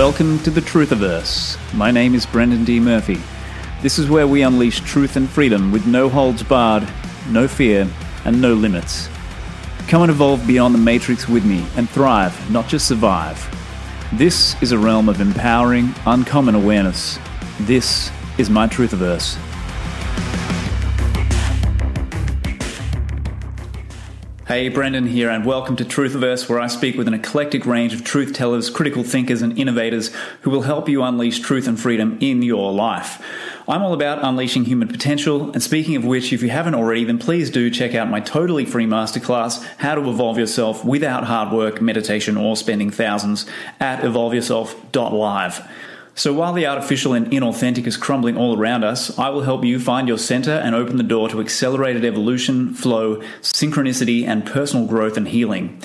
Welcome to the Truthiverse. My name is Brendan D. Murphy. This is where we unleash truth and freedom with no holds barred, no fear, and no limits. Come and evolve beyond the matrix with me and thrive, not just survive. This is a realm of empowering, uncommon awareness. This is my Truthiverse. Hey, Brendan here, and welcome to Truthiverse, where I speak with an eclectic range of truth tellers, critical thinkers, and innovators who will help you unleash truth and freedom in your life. I'm all about unleashing human potential, and speaking of which, if you haven't already, then please do check out my totally free masterclass, How to Evolve Yourself Without Hard Work, Meditation, or Spending Thousands, at evolveyourself.live. So while the artificial and inauthentic is crumbling all around us, I will help you find your center and open the door to accelerated evolution, flow, synchronicity, and personal growth and healing.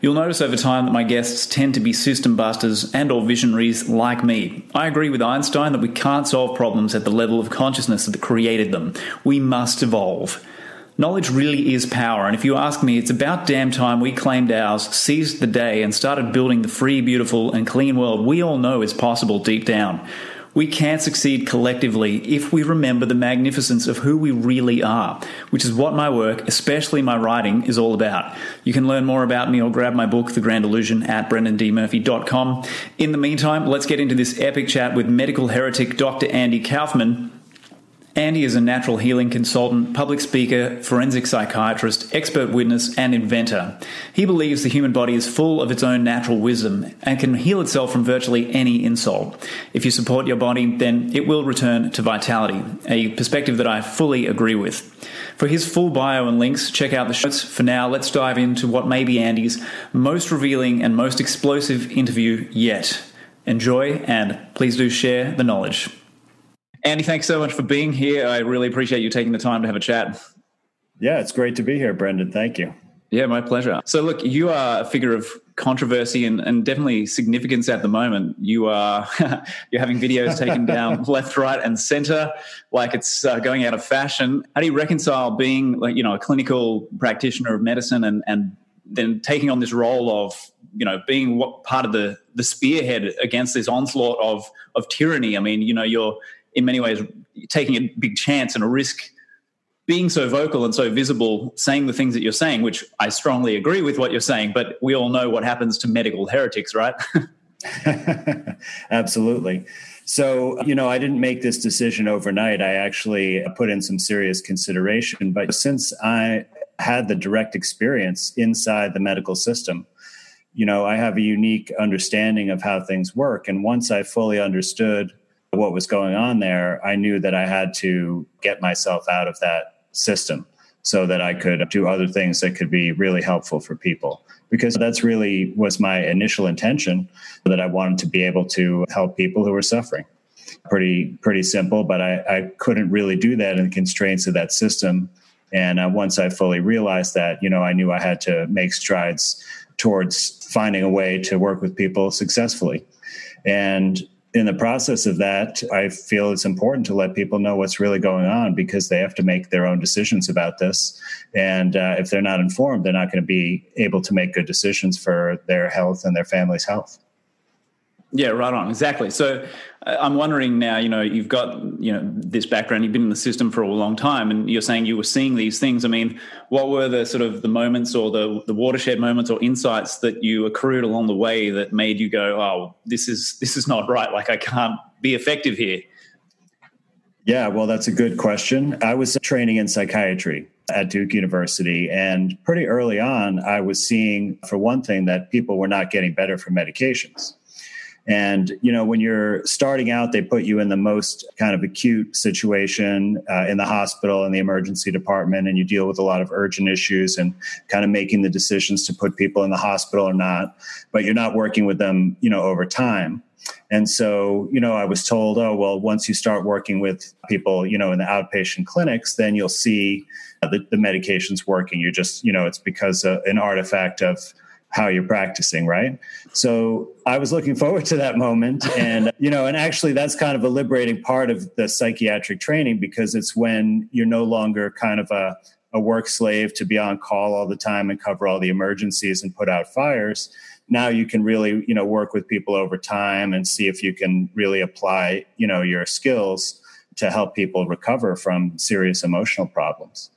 You'll notice over time that my guests tend to be system busters and or visionaries like me. I agree with Einstein that we can't solve problems at the level of consciousness that created them. We must evolve. Knowledge really is power, and if you ask me, it's about damn time we claimed ours, seized the day, and started building the free, beautiful, and clean world we all know is possible deep down. We can succeed collectively if we remember the magnificence of who we really are, which is what my work, especially my writing, is all about. You can learn more about me or grab my book, The Grand Illusion, at brendandmurphy.com. In the meantime, let's get into this epic chat with medical heretic Dr. Andy Kaufman Andy is a natural healing consultant, public speaker, forensic psychiatrist, expert witness, and inventor. He believes the human body is full of its own natural wisdom and can heal itself from virtually any insult. If you support your body, then it will return to vitality, a perspective that I fully agree with. For his full bio and links, check out the shows. For now, let's dive into what may be Andy's most revealing and most explosive interview yet. Enjoy, and please do share the knowledge. Andy, thanks so much for being here. I really appreciate you taking the time to have a chat. Yeah, it's great to be here, Brendan. Thank you. Yeah, my pleasure. So, look, you are a figure of controversy and, and definitely significance at the moment. You are you're having videos taken down left, right, and center, like it's uh, going out of fashion. How do you reconcile being, like, you know, a clinical practitioner of medicine and and then taking on this role of you know being what part of the the spearhead against this onslaught of of tyranny? I mean, you know, you're in many ways taking a big chance and a risk being so vocal and so visible, saying the things that you're saying, which I strongly agree with what you're saying, but we all know what happens to medical heretics, right? Absolutely. So, you know, I didn't make this decision overnight. I actually put in some serious consideration. But since I had the direct experience inside the medical system, you know, I have a unique understanding of how things work. And once I fully understood what was going on there, I knew that I had to get myself out of that system so that I could do other things that could be really helpful for people. Because that's really was my initial intention that I wanted to be able to help people who were suffering. Pretty pretty simple, but I, I couldn't really do that in the constraints of that system. And uh, once I fully realized that, you know, I knew I had to make strides towards finding a way to work with people successfully. And in the process of that, I feel it's important to let people know what's really going on because they have to make their own decisions about this. And uh, if they're not informed, they're not going to be able to make good decisions for their health and their family's health. Yeah, right on. Exactly. So I'm wondering now, you know, you've got, you know, this background, you've been in the system for a long time and you're saying you were seeing these things. I mean, what were the sort of the moments or the, the watershed moments or insights that you accrued along the way that made you go, oh, this is, this is not right. Like I can't be effective here. Yeah, well, that's a good question. I was training in psychiatry at Duke University. And pretty early on, I was seeing, for one thing, that people were not getting better from medications. And, you know, when you're starting out, they put you in the most kind of acute situation uh, in the hospital in the emergency department, and you deal with a lot of urgent issues and kind of making the decisions to put people in the hospital or not. But you're not working with them, you know, over time. And so, you know, I was told, oh, well, once you start working with people, you know, in the outpatient clinics, then you'll see the, the medications working. You're just, you know, it's because uh, an artifact of how you're practicing, right? So I was looking forward to that moment. And, you know, and actually that's kind of a liberating part of the psychiatric training because it's when you're no longer kind of a a work slave to be on call all the time and cover all the emergencies and put out fires now you can really you know work with people over time and see if you can really apply you know your skills to help people recover from serious emotional problems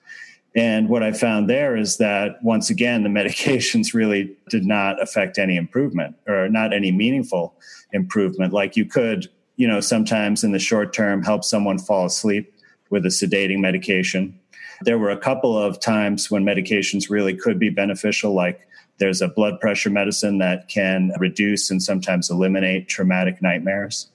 and what i found there is that once again the medications really did not affect any improvement or not any meaningful improvement like you could you know sometimes in the short term help someone fall asleep with a sedating medication there were a couple of times when medications really could be beneficial, like there's a blood pressure medicine that can reduce and sometimes eliminate traumatic nightmares.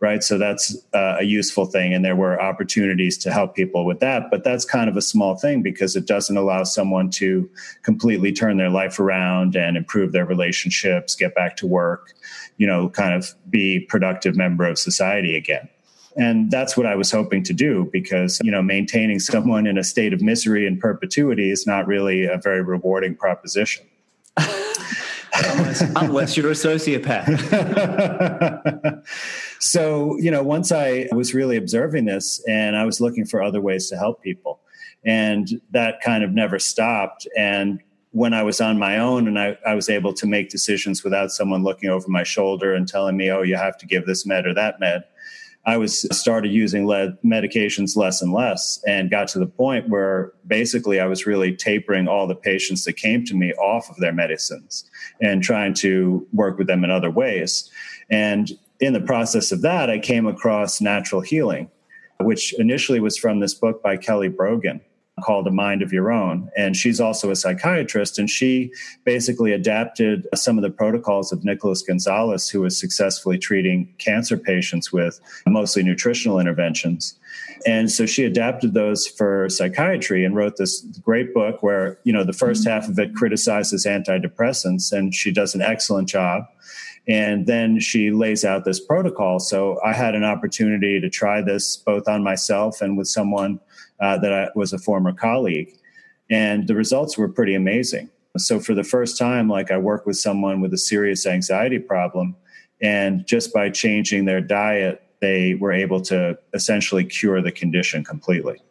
Right. So that's uh, a useful thing. And there were opportunities to help people with that. But that's kind of a small thing because it doesn't allow someone to completely turn their life around and improve their relationships, get back to work, you know, kind of be productive member of society again. And that's what I was hoping to do because, you know, maintaining someone in a state of misery and perpetuity is not really a very rewarding proposition. unless, unless you're a sociopath. so, you know, once I was really observing this and I was looking for other ways to help people, and that kind of never stopped. And when I was on my own and I, I, was able to make decisions without someone looking over my shoulder and telling me, oh, you have to give this med or that med, I was started using lead medications less and less and got to the point where basically I was really tapering all the patients that came to me off of their medicines and trying to work with them in other ways. And in the process of that, I came across natural healing, which initially was from this book by Kelly Brogan called A Mind of Your Own. And she's also a psychiatrist. And she basically adapted some of the protocols of Nicholas Gonzalez, who was successfully treating cancer patients with mostly nutritional interventions. And so she adapted those for psychiatry and wrote this great book where, you know, the first half of it criticizes antidepressants, and she does an excellent job. And then she lays out this protocol. So I had an opportunity to try this both on myself and with someone uh, that I was a former colleague. And the results were pretty amazing. So for the first time, like I worked with someone with a serious anxiety problem, and just by changing their diet, they were able to essentially cure the condition completely.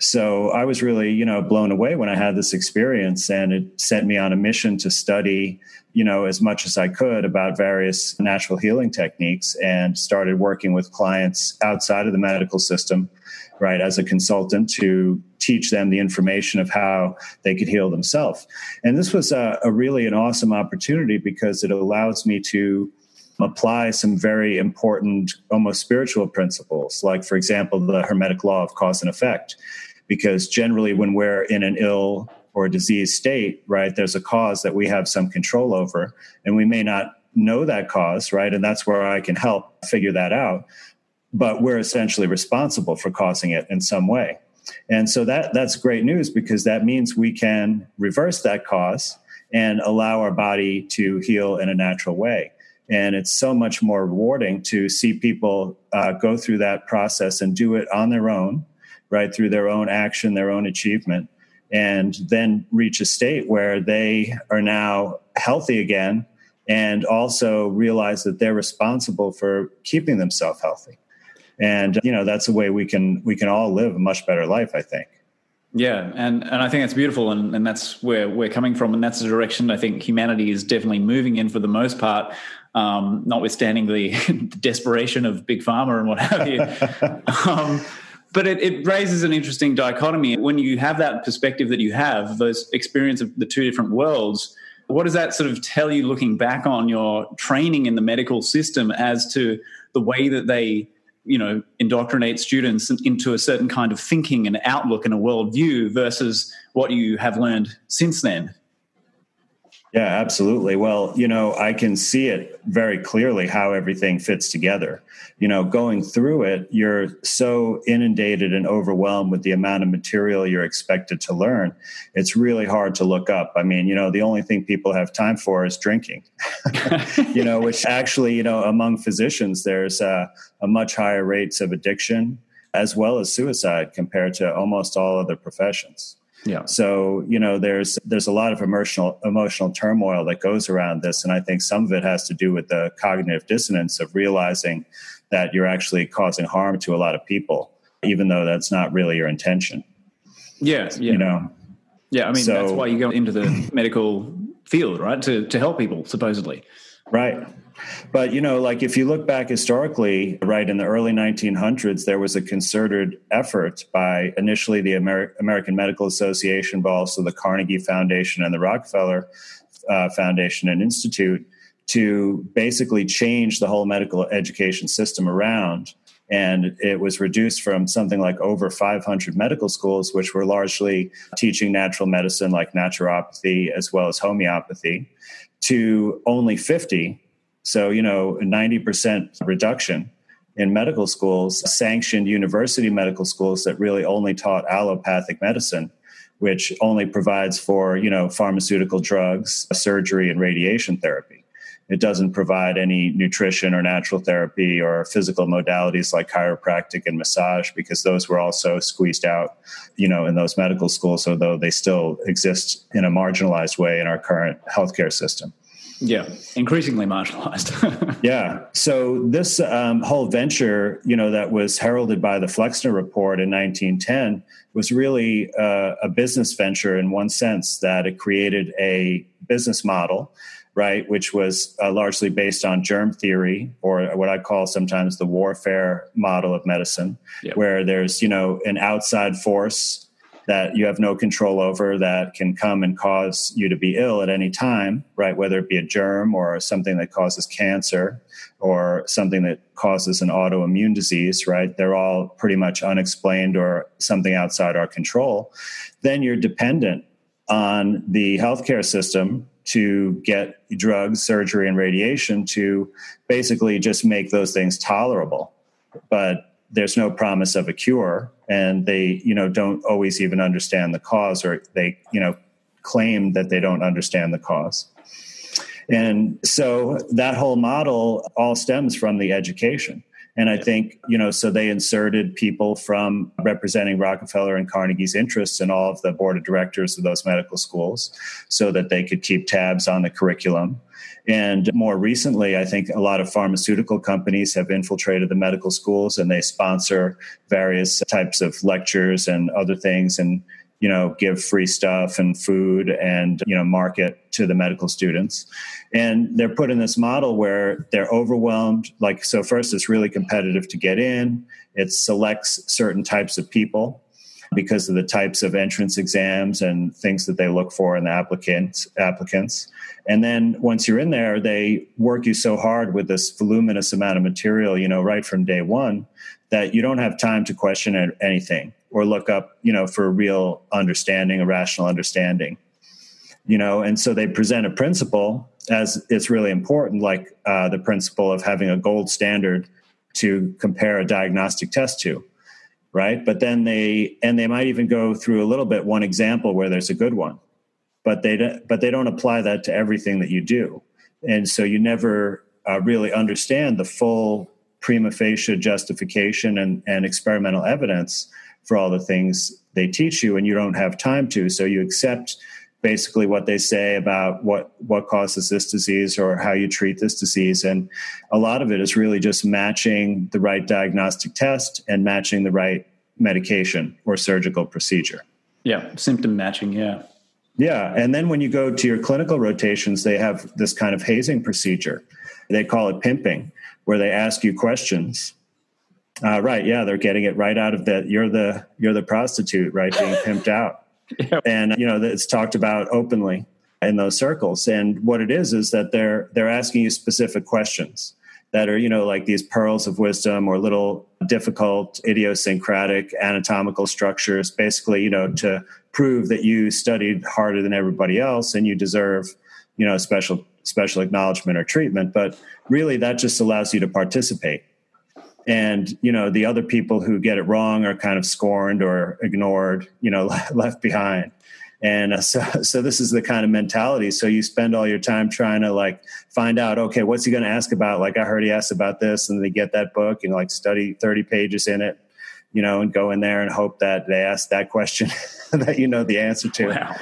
So I was really, you know, blown away when I had this experience and it sent me on a mission to study, you know, as much as I could about various natural healing techniques and started working with clients outside of the medical system right, as a consultant to teach them the information of how they could heal themselves. And this was a, a really an awesome opportunity because it allows me to apply some very important, almost spiritual principles, like, for example, the Hermetic law of cause and effect. Because generally, when we're in an ill or diseased state, right, there's a cause that we have some control over, and we may not know that cause, right? And that's where I can help figure that out but we're essentially responsible for causing it in some way. And so that that's great news because that means we can reverse that cause and allow our body to heal in a natural way. And it's so much more rewarding to see people uh, go through that process and do it on their own, right, through their own action, their own achievement, and then reach a state where they are now healthy again and also realize that they're responsible for keeping themselves healthy and you know that's a way we can we can all live a much better life i think. Yeah and and i think that's beautiful and and that's where we're coming from and that's the direction i think humanity is definitely moving in for the most part um, notwithstanding the desperation of big pharma and what have you. Um, but it, it, raises an interesting dichotomy. When you have that perspective that you have those experience of the two different worlds what does that sort of tell you looking back on your training in the medical system as to the way that they you know indoctrinate students into a certain kind of thinking and outlook and a worldview versus what you have learned since then yeah absolutely well you know i can see it very clearly how everything fits together you know, going through it, you're so inundated and overwhelmed with the amount of material you're expected to learn. It's really hard to look up. I mean, you know, the only thing people have time for is drinking, you know, which actually, you know, among physicians, there's a, a much higher rates of addiction as well as suicide compared to almost all other professions. Yeah. So, you know, there's there's a lot of emotional emotional turmoil that goes around this and I think some of it has to do with the cognitive dissonance of realizing that you're actually causing harm to a lot of people, even though that's not really your intention. Yeah, yeah. You know. Yeah, I mean so, that's why you go into the medical field, right? To to help people, supposedly. Right. But you know, like if you look back historically, right in the early 1900s, there was a concerted effort by initially the Amer- American Medical Association, but also the Carnegie Foundation and the Rockefeller uh, Foundation and Institute to basically change the whole medical education system around. And it was reduced from something like over 500 medical schools, which were largely teaching natural medicine like naturopathy as well as homeopathy, to only 50 so, you know, 90% reduction in medical schools, sanctioned university medical schools that really only taught allopathic medicine, which only provides for, you know, pharmaceutical drugs, surgery, and radiation therapy. It doesn't provide any nutrition or natural therapy or physical modalities like chiropractic and massage because those were also squeezed out, you know, in those medical schools, although they still exist in a marginalized way in our current healthcare system. Yeah, increasingly marginalized. yeah. So this um, whole venture, you know, that was heralded by the Flexner Report in 1910 was really uh, a business venture in one sense that it created a business model, right, which was uh, largely based on germ theory or what I call sometimes the warfare model of medicine, yep. where there's, you know, an outside force that you have no control over that can come and cause you to be ill at any time, right? Whether it be a germ or something that causes cancer or something that causes an autoimmune disease, right? They're all pretty much unexplained or something outside our control. Then you're dependent on the healthcare system to get drugs, surgery, and radiation to basically just make those things tolerable. But there's no promise of a cure and they you know don't always even understand the cause or they you know claim that they don't understand the cause. And so that whole model all stems from the education. And i think you know so they inserted people from representing rockefeller and carnegie's interests in all of the board of directors of those medical schools so that they could keep tabs on the curriculum and more recently, I think a lot of pharmaceutical companies have infiltrated the medical schools and they sponsor various types of lectures and other things and you know give free stuff and food and you know market to the medical students. And they're put in this model where they're overwhelmed. Like so first it's really competitive to get in. It selects certain types of people because of the types of entrance exams and things that they look for in the applicants applicants. And then once you're in there they work you so hard with this voluminous amount of material you know right from day one that you don't have time to question anything or look up you know for a real understanding a rational understanding. You know and so they present a principle as it's really important like uh, the principle of having a gold standard to compare a diagnostic test to right? But then they and they might even go through a little bit one example where there's a good one, but they but they don't apply that to everything that you do, and so you never uh, really understand the full prima facie justification and, and experimental evidence for all the things they teach you, and you don't have time to. So you accept basically what they say about what what causes this disease or how you treat this disease. And a lot of it is really just matching the right diagnostic test and matching the right medication or surgical procedure. Yeah symptom matching yeah. Yeah and then when you go to your clinical rotations they have this kind of hazing procedure. They call it pimping where they ask you questions. Uh, right yeah they're getting it right out of that you're the you're the prostitute right being pimped out Yep. And you know, it's talked about openly in those circles. And what it is is that they're they're asking you specific questions that are, you know, like these pearls of wisdom or little difficult idiosyncratic anatomical structures, basically, you know, to prove that you studied harder than everybody else and you deserve, you know, special special acknowledgement or treatment. But really that just allows you to participate and you know the other people who get it wrong are kind of scorned or ignored you know left behind. And uh, so, so this is the kind of mentality. So you spend all your time trying to like find out okay what's he going to ask about? Like i heard he asked about this and they get that book and like study 30 pages in it you know and go in there and hope that they ask that question that you know the answer to. Wow.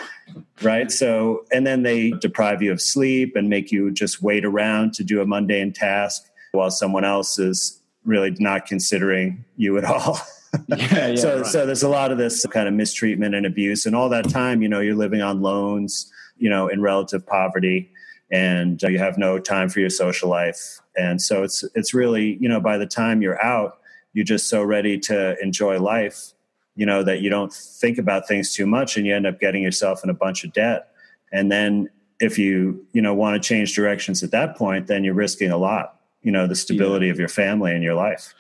right? So and then they deprive you of sleep and make you just wait around to do a mundane task while someone else is really not considering you at all. yeah, yeah, so right. so there's a lot of this kind of mistreatment and abuse, and all that time, you know, you're living on loans, you know, in relative poverty, and uh, you have no time for your social life, and so it's it's really you know by the time you're out, you're just so ready to enjoy life, you know, that you don't think about things too much, and you end up getting yourself in a bunch of debt, and then if you you know want to change directions at that point, then you're risking a lot, you know, the stability yeah. of your family and your life.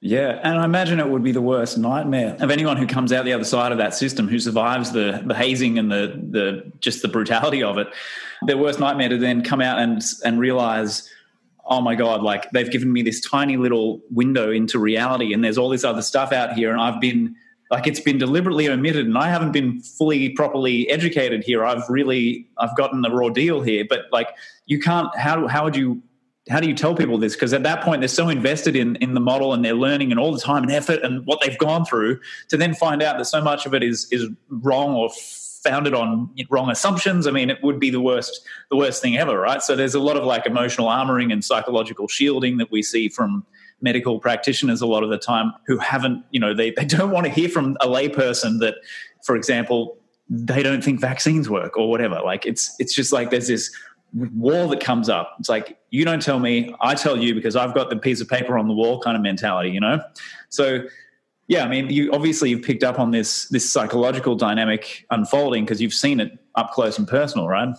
Yeah, and I imagine it would be the worst nightmare of anyone who comes out the other side of that system, who survives the the hazing and the the just the brutality of it. Their worst nightmare to then come out and and realize, oh my god, like they've given me this tiny little window into reality, and there's all this other stuff out here, and I've been like it's been deliberately omitted, and I haven't been fully properly educated here. I've really I've gotten the raw deal here, but like you can't. How how would you how do you tell people this? Because at that point, they're so invested in in the model and they're learning and all the time and effort and what they've gone through to then find out that so much of it is is wrong or founded on wrong assumptions. I mean, it would be the worst the worst thing ever, right? So there's a lot of like emotional armoring and psychological shielding that we see from medical practitioners a lot of the time who haven't, you know, they, they don't want to hear from a layperson that, for example, they don't think vaccines work or whatever. Like it's it's just like there's this wall that comes up. It's like, you don't tell me, I tell you because I've got the piece of paper on the wall kind of mentality, you know? So, yeah, I mean, you obviously you've picked up on this this psychological dynamic unfolding because you've seen it up close and personal, right?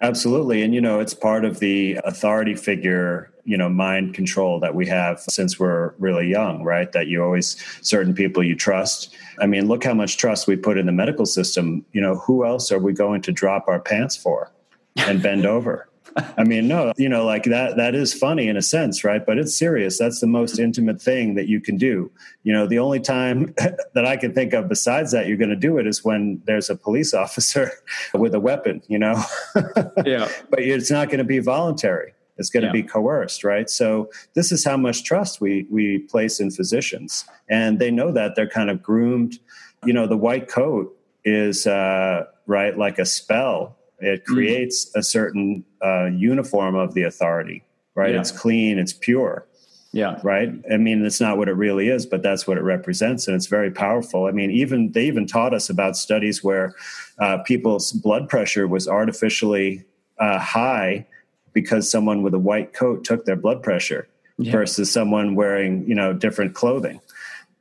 Absolutely. And, you know, it's part of the authority figure, you know, mind control that we have since we're really young, right? That you always, certain people you trust. I mean, look how much trust we put in the medical system. You know, who else are we going to drop our pants for? And bend over. I mean, no, you know, like that, that is funny in a sense, right? But it's serious. That's the most intimate thing that you can do. You know, the only time that I can think of besides that you're going to do it is when there's a police officer with a weapon, you know? yeah. But it's not going to be voluntary. It's going to yeah. be coerced, right? So this is how much trust we we place in physicians, and they know that they're kind of groomed. You know, the white coat is uh, right like a spell it mm-hmm. creates a certain uh, uniform of the authority, right? Yeah. It's clean, it's pure. Yeah. Right. I mean, it's not what it really is, but that's what it represents. And it's very powerful. I mean, even they even taught us about studies where uh, people's blood pressure was artificially uh, high because someone with a white coat took their blood pressure yeah. versus someone wearing, you know, different clothing.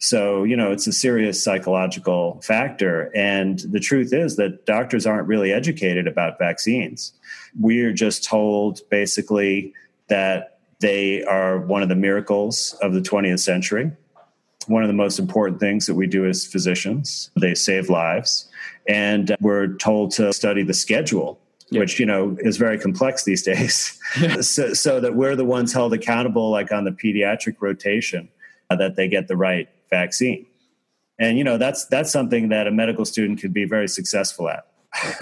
So, you know, it's a serious psychological factor. And the truth is that doctors aren't really educated about vaccines. We're just told basically that they are one of the miracles of the 20th century, one of the most important things that we do as physicians. They save lives. And we're told to study the schedule which you know is very complex these days so, so, that we're the ones held accountable like on the pediatric rotation uh, that they get the right vaccine. And you know that's that's something that a medical student could be very successful at,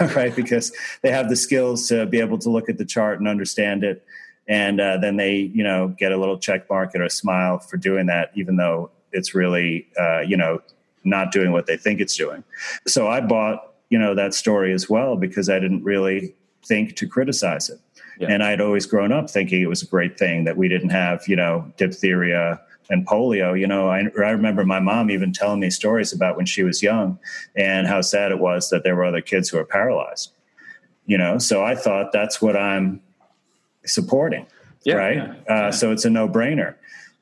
right? Because they have the skills to be able to look at the chart and understand it, and uh, then they you know get a little check mark or a smile for doing that, even though it's really uh, you know not doing what they think it's doing. So I bought you know that story as well because I didn't really think to criticize it. Yeah. And I'd always grown up thinking it was a great thing that we didn't have, you know, diphtheria and polio. You know, I, I remember my mom even telling me stories about when she was young and how sad it was that there were other kids who were paralyzed. You know, so I thought that's what I'm supporting, yeah, right? Yeah, yeah. Uh, so it's a no brainer.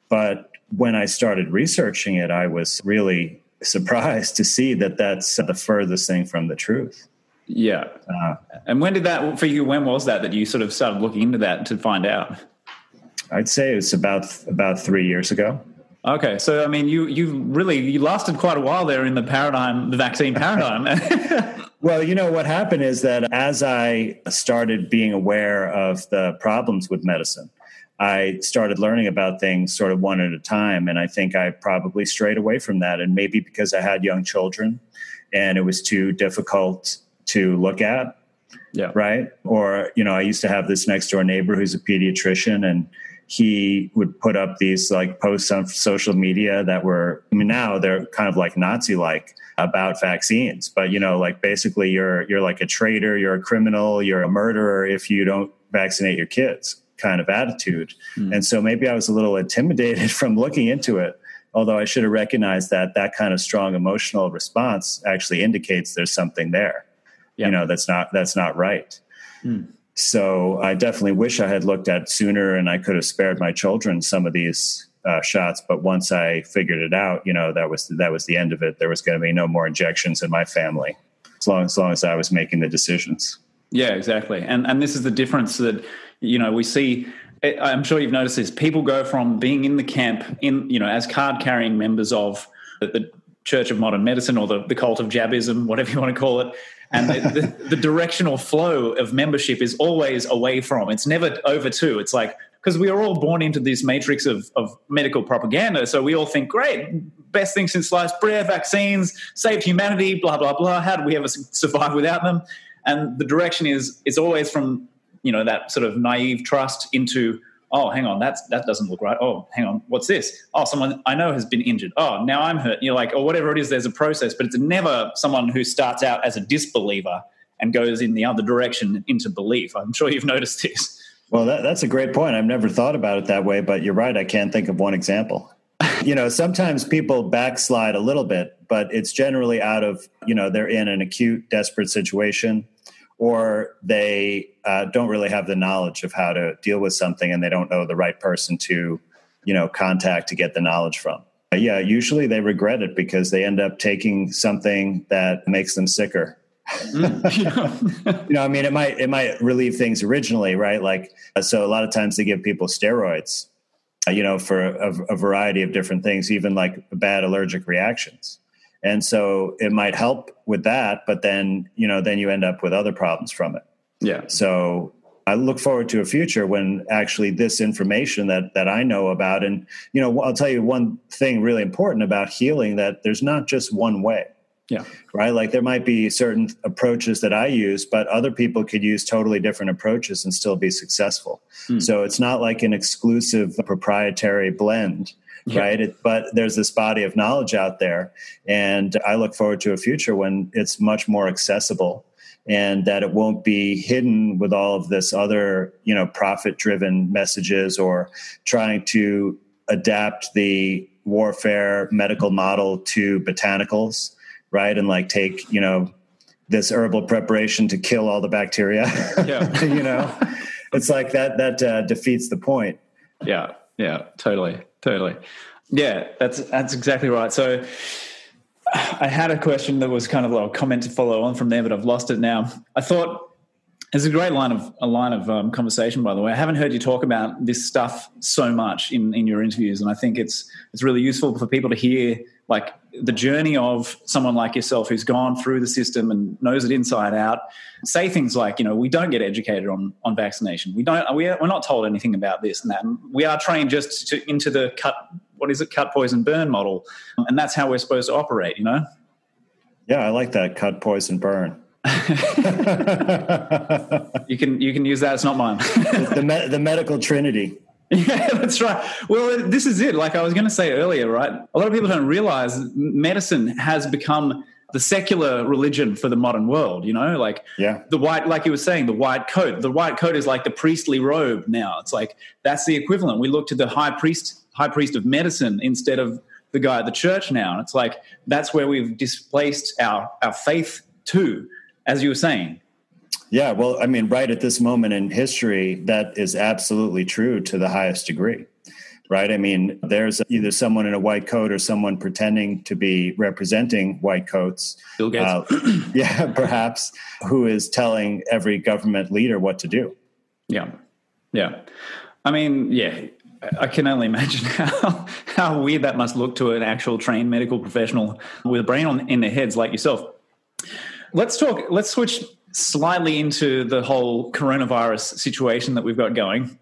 But when I started researching it, I was really surprised to see that that's the furthest thing from the truth. Yeah. Uh, and when did that for you? When was that that you sort of started looking into that to find out? I'd say it was about about three years ago. Okay, so I mean, you you really you lasted quite a while there in the paradigm, the vaccine paradigm. well, you know what happened is that as I started being aware of the problems with medicine, I started learning about things sort of one at a time, and I think I probably strayed away from that, and maybe because I had young children, and it was too difficult to look at. Yeah. Right. Or, you know, I used to have this next door neighbor who's a pediatrician and he would put up these like posts on social media that were I mean now they're kind of like Nazi like about vaccines but you know like basically you're you're like a traitor you're a criminal you're a murderer if you don't vaccinate your kids kind of attitude mm. and so maybe I was a little intimidated from looking into it Although I should have recognized that that kind of strong emotional response actually indicates there's something there. You know, that's not that's not right. Mm. So I definitely wish I had looked at sooner, and I could have spared my children some of these uh, shots. But once I figured it out, you know, that was that was the end of it. There was going to be no more injections in my family, as long as long as I was making the decisions. Yeah, exactly. And and this is the difference that you know we see. I'm sure you've noticed this. People go from being in the camp in you know as card carrying members of the, the Church of Modern Medicine or the, the cult of Jabism, whatever you want to call it, and the, the, the, directional flow of membership is always away from. It's never over to. It's like because we are all born into this matrix of, of medical propaganda. So we all think great best thing since sliced bread vaccines saved humanity blah blah blah. How did we ever survive without them? And the direction is it's always from you know that sort of naive trust into oh, hang on, that's that doesn't look right. Oh, hang on, what's this? Oh, someone I know has been injured. Oh, now I'm hurt. You're like, or whatever it is. There's a process, but it's never someone who starts out as a disbeliever and goes in the other direction into belief. I'm sure you've noticed this. Well, that, that's a great point. I've never thought about it that way, but you're right. I can't think of one example. you know, sometimes people backslide a little bit, but it's generally out of, you know, they're in an acute, desperate situation or they uh, don't really have the knowledge of how to deal with something and they don't know the right person to you know contact to get the knowledge from. Yeah usually they regret it because they end up taking something that makes them sicker. Mm. you know i mean it might it might relieve things originally right? Like uh, so a lot of times they give people steroids uh, you know for a, a variety of different things even like bad allergic reactions and so it might help with that but then you know then you end up with other problems from it. Yeah. So i look forward to a future when actually this information that that i know about and you know i'll tell you one thing really important about healing that there's not just one way. Yeah. Right? Like there might be certain approaches that i use but other people could use totally different approaches and still be successful. Mm. so it's not like an exclusive proprietary blend yeah. right? It, but there's this body of knowledge out there, and I look forward to a future when it's much more accessible and that it won't be hidden with all of this other you know profit driven messages or trying to adapt the warfare medical model to botanicals right? And like take you know this herbal preparation to kill all the bacteria yeah. you know? It's like that that uh, defeats the point. Yeah. Yeah totally totally. Yeah, that's that's exactly right. So I had a question that was kind of like a comment to follow on from there, but I've lost it now. I thought it's a great line of a line of um, conversation, by the way. I haven't heard you talk about this stuff so much in in your interviews, and I think it's it's really useful for people to hear like the journey of someone like yourself who's gone through the system and knows it inside out say things like you know we don't get educated on on vaccination. We don't we are, we're not told anything about this and that. And we are trained just to, into the cut what is it cut poison burn model. And that's how we're supposed to operate you know? Yeah i like that cut poison burn. You can you can use that it's not mine. The, me- the medical trinity Yeah, that's right. Well, this is it. Like I was going to say earlier, right? A lot of people don't realize medicine has become the secular religion for the modern world, you know? Like yeah. the white like you were saying, the white coat. The white coat is like the priestly robe now. It's like that's the equivalent. We look to the high priest high priest of medicine instead of the guy at the church now. And it's like that's where we've displaced our our faith too, as you were saying. Yeah, well, I mean, right at this moment in history, that is absolutely true to the highest degree. Right? I mean, there's either someone in a white coat or someone pretending to be representing white coats. Bill Gates. Uh, yeah, perhaps, who is telling every government leader what to do. Yeah. Yeah. I mean, yeah, I can only imagine how, how weird that must look to an actual trained medical professional with a brain on, in their heads like yourself. Let's talk, let's switch slightly into the whole coronavirus situation that we've got going.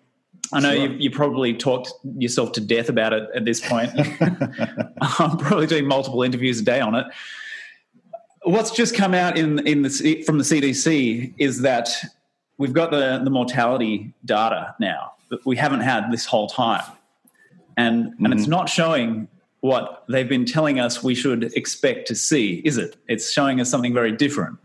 I know sure. you, you probably talked yourself to death about it at this point. I'm probably doing multiple interviews a day on it. What's just come out in in the from the CDC is that we've got the the mortality data now that we haven't had this whole time, and mm-hmm. and it's mm-hmm. not showing what they've been telling us we should expect to see, is it? It's showing us something very different.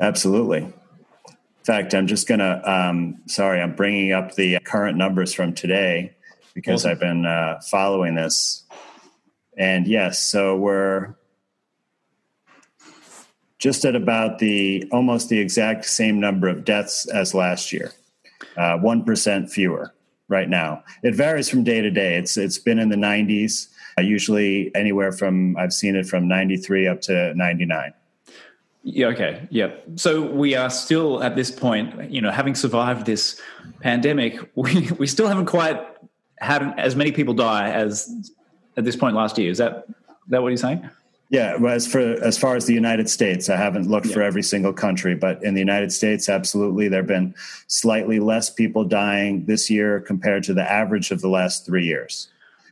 Absolutely. In fact, I'm just going to, um, sorry, I'm bringing up the current numbers from today because awesome. I've been uh, following this. And yes, so we're just at about the almost the exact same number of deaths as last year, uh, one uh, fewer right now. It varies from day to day. It's it's been in the 90s, uh, usually anywhere from I've seen it from 93 up to 99. Yeah. Okay. Yeah. So we are still at this point, you know, having survived this pandemic, we we still haven't quite had as many people die as at this point last year. Is that that what you're saying? Yeah, well, as for as far as the United States, I haven't looked yeah. for every single country, but in the United States, absolutely, there have been slightly less people dying this year compared to the average of the last three years.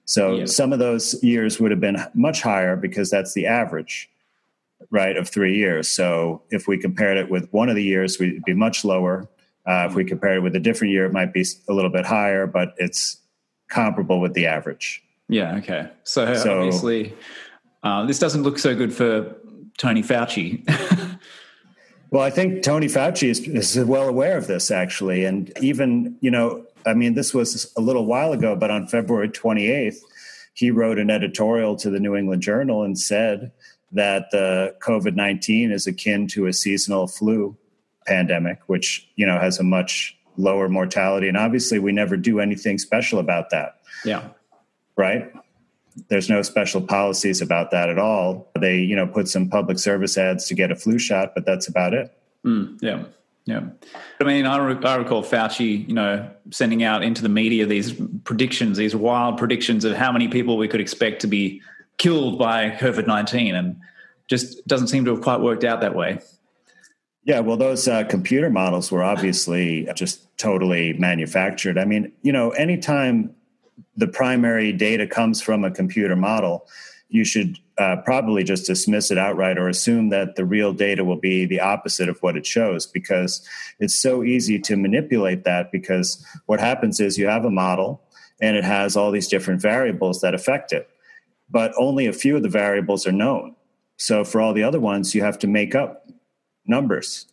So yeah. some of those years would have been much higher because that's the average, right, of three years. So if we compared it with one of the years, we'd be much lower. Uh, if we compared it with a different year, it might be a little bit higher, but it's comparable with the average. Yeah. Okay. So, so obviously uh, this doesn't look so good for Tony Fauci. well, I think Tony Fauci is, is well aware of this, actually. And even, you know, I mean, this was a little while ago, but on February 28th, he wrote an editorial to the New England Journal and said that the COVID 19 is akin to a seasonal flu pandemic, which, you know, has a much lower mortality. And obviously, we never do anything special about that. Yeah. Right there's no special policies about that at all. They, you know, put some public service ads to get a flu shot, but that's about it. Mm, yeah. Yeah. I mean, I, re- I recall Fauci, you know, sending out into the media these predictions, these wild predictions of how many people we could expect to be killed by COVID 19. And just doesn't seem to have quite worked out that way. Yeah, well, those uh, computer models were obviously just totally manufactured. I mean, you know, anytime the primary data comes from a computer model, you should uh, probably just dismiss it outright or assume that the real data will be the opposite of what it shows because it's so easy to manipulate that because what happens is you have a model and it has all these different variables that affect it but only a few of the variables are known so for all the other ones you have to make up numbers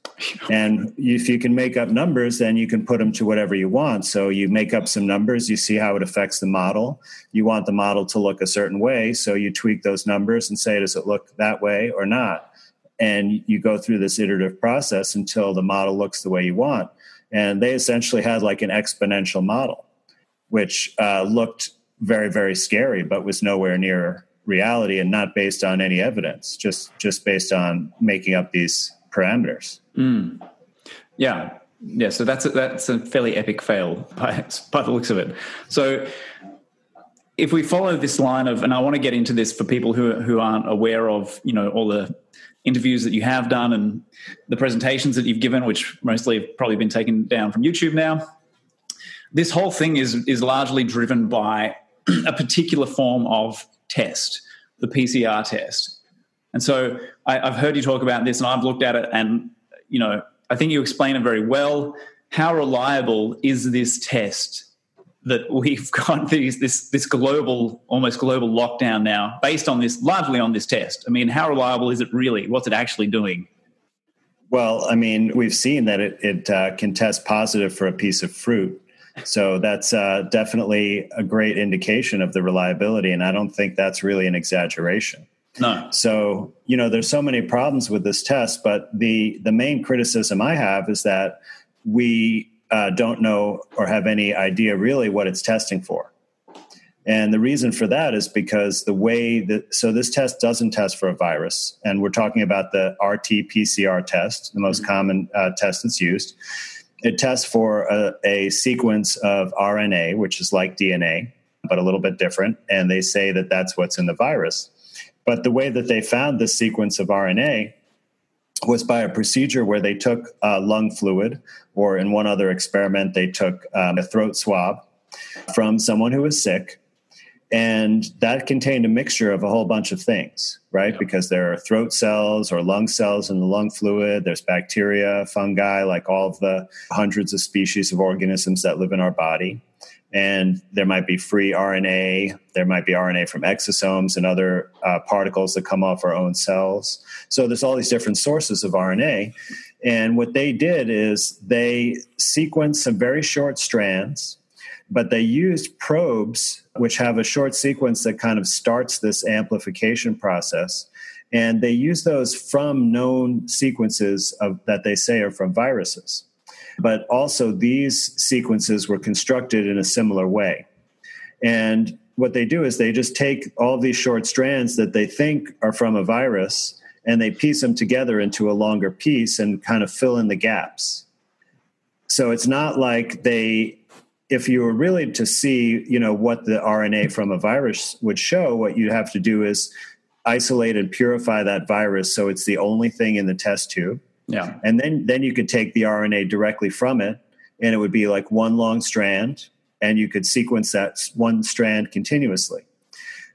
and if you can make up numbers, then you can put them to whatever you want. So you make up some numbers, you see how it affects the model. You want the model to look a certain way. So you tweak those numbers and say, does it look that way or not? And you go through this iterative process until the model looks the way you want. And they essentially had like an exponential model, which uh, looked very, very scary, but was nowhere near reality and not based on any evidence, just just based on making up these parameters. Mm. Yeah, yeah. So that's a, that's a fairly epic fail by by the looks of it. So if we follow this line of, and I want to get into this for people who who aren't aware of, you know, all the interviews that you have done and the presentations that you've given, which mostly have probably been taken down from YouTube now. This whole thing is is largely driven by a particular form of test, the PCR test. And so I, have heard you talk about this, and I've looked at it, and you know, I think you explain it very well. How reliable is this test that we've got these, this this global, almost global lockdown now, based on this, largely on this test? I mean, how reliable is it really? What's it actually doing? Well, I mean, we've seen that it, it uh, can test positive for a piece of fruit. So that's uh, definitely a great indication of the reliability. And I don't think that's really an exaggeration. No. So, you know, there's so many problems with this test, but the the main criticism I have is that we uh, don't know or have any idea really what it's testing for. And the reason for that is because the way that, so this test doesn't test for a virus. And we're talking about the RT PCR test, the most mm-hmm. common uh, test that's used. It tests for a, a, sequence of RNA, which is like DNA, but a little bit different. And they say that that's what's in the virus. But the way that they found this sequence of RNA was by a procedure where they took uh, lung fluid, or in one other experiment, they took um, a throat swab from someone who was sick. And that contained a mixture of a whole bunch of things, right? Yeah. Because there are throat cells or lung cells in the lung fluid, there's bacteria, fungi, like all of the hundreds of species of organisms that live in our body and there might be free RNA, there might be RNA from exosomes and other uh, particles that come off our own cells. So there's all these different sources of RNA. And what they did is they sequenced some very short strands. But they used probes which have a short sequence that kind of starts this amplification process. And they use those from known sequences of, that they say are from viruses. But also these sequences were constructed in a similar way. And what they do is they just take all these short strands that they think are from a virus and they piece them together into a longer piece and kind of fill in the gaps. So it's not like they if you were really to see, you know, what the RNA from a virus would show, what you'd have to do is isolate and purify that virus so it's the only thing in the test tube. Yeah. And then then you could take the RNA directly from it and it would be like one long strand and you could sequence that one strand continuously.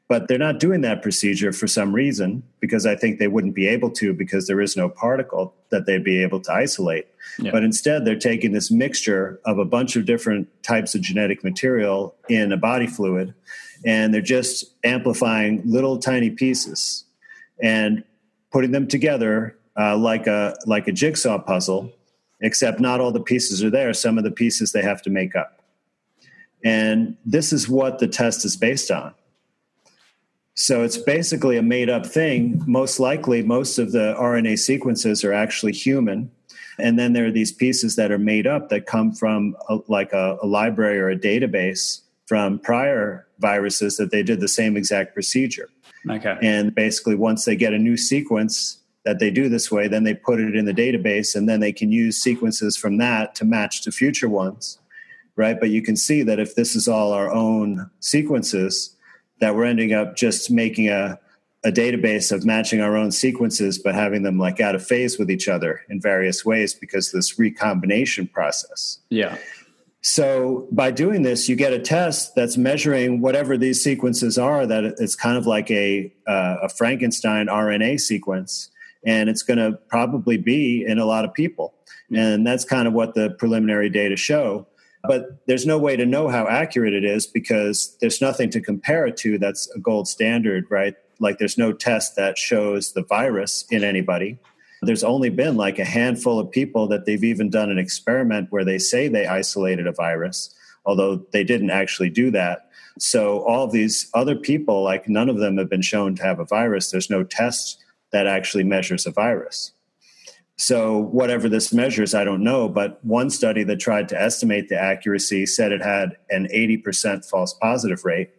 But they're not doing that procedure for some reason because I think they wouldn't be able to because there is no particle that they'd be able to isolate. Yeah. But instead, they're taking this mixture of a bunch of different types of genetic material in a body fluid and they're just amplifying little tiny pieces and putting them together uh, like a like a jigsaw puzzle except not all the pieces are there some of the pieces they have to make up and this is what the test is based on so it's basically a made up thing. Most likely, most of the RNA sequences are actually human. And then there are these pieces that are made up that come from a, like a, a library or a database from prior viruses that they did the same exact procedure. Okay. And basically, once they get a new sequence that they do this way, then they put it in the database and then they can use sequences from that to match to future ones. Right. But you can see that if this is all our own sequences, that we're ending up just making a, a database of matching our own sequences, but having them like out of phase with each other in various ways because this recombination process. Yeah. So by doing this, you get a test that's measuring whatever these sequences are. That it's kind of like a uh, a Frankenstein RNA sequence, and it's going to probably be in a lot of people. And that's kind of what the preliminary data show but there's no way to know how accurate it is because there's nothing to compare it to that's a gold standard, right? Like there's no test that shows the virus in anybody. There's only been like a handful of people that they've even done an experiment where they say they isolated a virus, although they didn't actually do that. So all these other people, like none of them have been shown to have a virus. There's no test that actually measures a virus. So, whatever this measures, I don't know. But one study that tried to estimate the accuracy said it had an 80% false positive rate.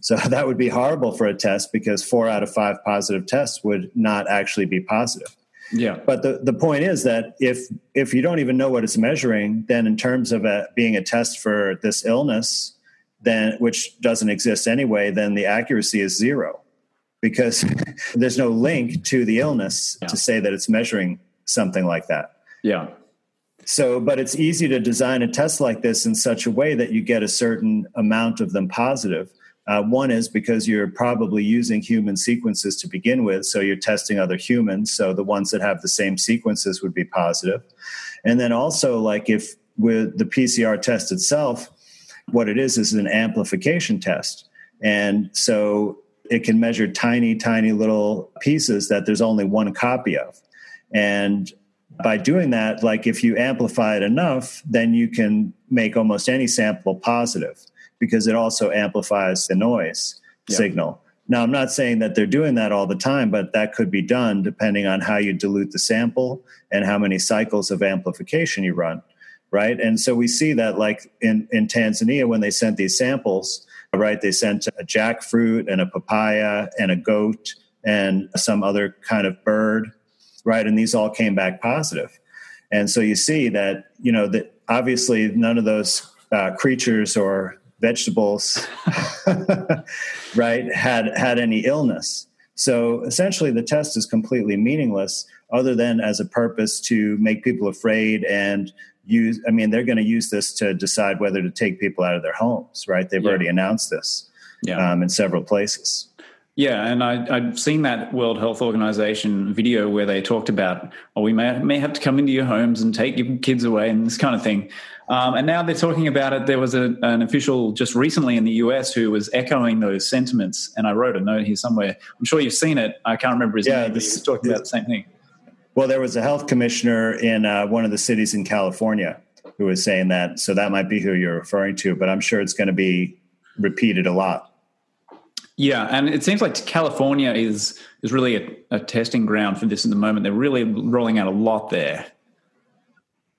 So, that would be horrible for a test because four out of five positive tests would not actually be positive. Yeah. But the, the point is that if if you don't even know what it's measuring, then in terms of a, being a test for this illness, then which doesn't exist anyway, then the accuracy is zero because there's no link to the illness yeah. to say that it's measuring something like that. Yeah. So, but it's easy to design a test like this in such a way that you get a certain amount of them positive. Uh, one is because you're probably using human sequences to begin with, so you're testing other humans. So the ones that have the same sequences would be positive. And then also, like if with the PCR test itself, what it is is an amplification test. And so it can measure tiny, tiny little pieces that there's only one copy of. And by doing that, like if you amplify it enough, then you can make almost any sample positive because it also amplifies the noise signal. Now, I'm not saying that they're doing that all the time, but that could be done depending on how you dilute the sample and how many cycles of amplification you run, right? And so we see that, like in, in Tanzania, when they sent these samples, right, they sent a jackfruit and a papaya and a goat and some other kind of bird right? And these all came back positive. And so you see that, you know, that obviously none of those uh, creatures or vegetables, right, had had any illness. So essentially, the test is completely meaningless, other than as a purpose to make people afraid and use. I mean, they're going to use this to decide whether to take people out of their homes, right? They've yeah. already announced this yeah. um, in several places. Yeah, and I, I'd seen that World Health Organization video where they talked about, oh, we may, may have to come into your homes and take your kids away and this kind of thing. Um, and now they're talking about it. There was a, an official just recently in the US who was echoing those sentiments. And I wrote a note here somewhere. I'm sure you've seen it. I can't remember his yeah, name. This is talking about the same thing. Well, there was a health commissioner in uh, one of the cities in California who was saying that. So that might be who you're referring to, but I'm sure it's going to be repeated a lot. Yeah, and it seems like California is is really a, a testing ground for this at the moment. They're really rolling out a lot there.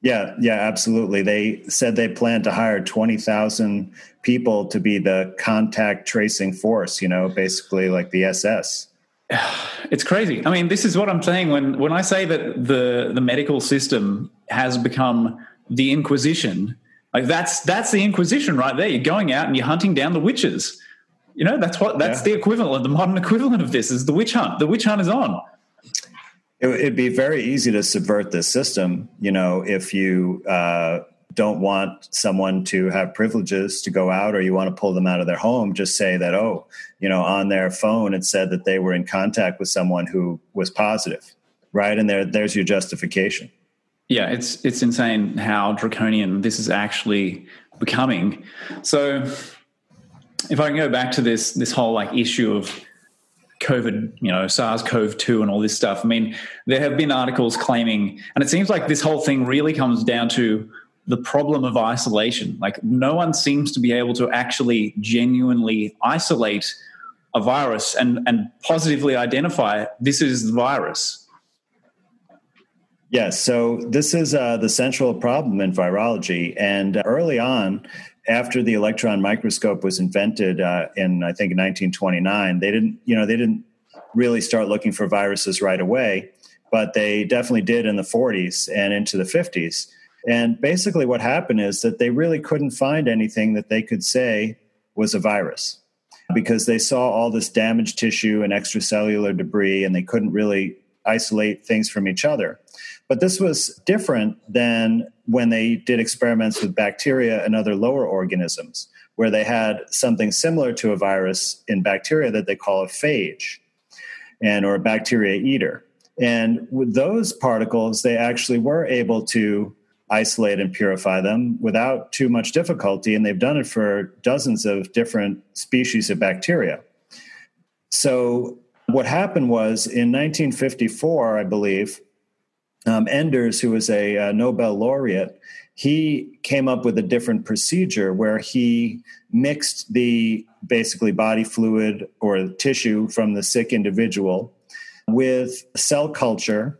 Yeah, yeah, absolutely. They said they plan to hire 20,000 people to be the contact tracing force, you know, basically like the SS. It's crazy. I mean, this is what I'm saying when when I say that the the medical system has become the inquisition. Like that's that's the inquisition right there. You're going out and you're hunting down the witches. You know, that's what that's yeah. the equivalent, the modern equivalent of this is the witch hunt. The witch hunt is on. It, would be very easy to subvert this system. You know, if you uh, don't want someone to have privileges to go out or you want to pull them out of their home, just say that, oh, you know, on their phone it said that they were in contact with someone who was positive, right? And there, there's your justification. Yeah, it's it's insane how draconian this is actually becoming. So if I can go back to this this whole like issue of COVID, you know, SARS-CoV-2 and all this stuff. I mean, there have been articles claiming, and it seems like this whole thing really comes down to the problem of isolation. Like, no one seems to be able to actually genuinely isolate a virus and, and positively identify this is the virus. Yes, so this is uh, the central problem in virology. And early on, after the electron microscope was invented uh, in I think 1929, they didn't you know they didn't really start looking for viruses right away, but they definitely did in the 40s and into the 50s. And basically, what happened is that they really couldn't find anything that they could say was a virus because they saw all this damaged tissue and extracellular debris, and they couldn't really isolate things from each other. But this was different than when they did experiments with bacteria and other lower organisms, where they had something similar to a virus in bacteria that they call a phage and or a bacteria eater. And with those particles, they actually were able to isolate and purify them without too much difficulty. And they've done it for dozens of different species of bacteria. So, what happened was in 1954, I believe, um, Enders, who was a, a Nobel laureate, he came up with a different procedure where he mixed the basically body fluid or tissue from the sick individual with cell culture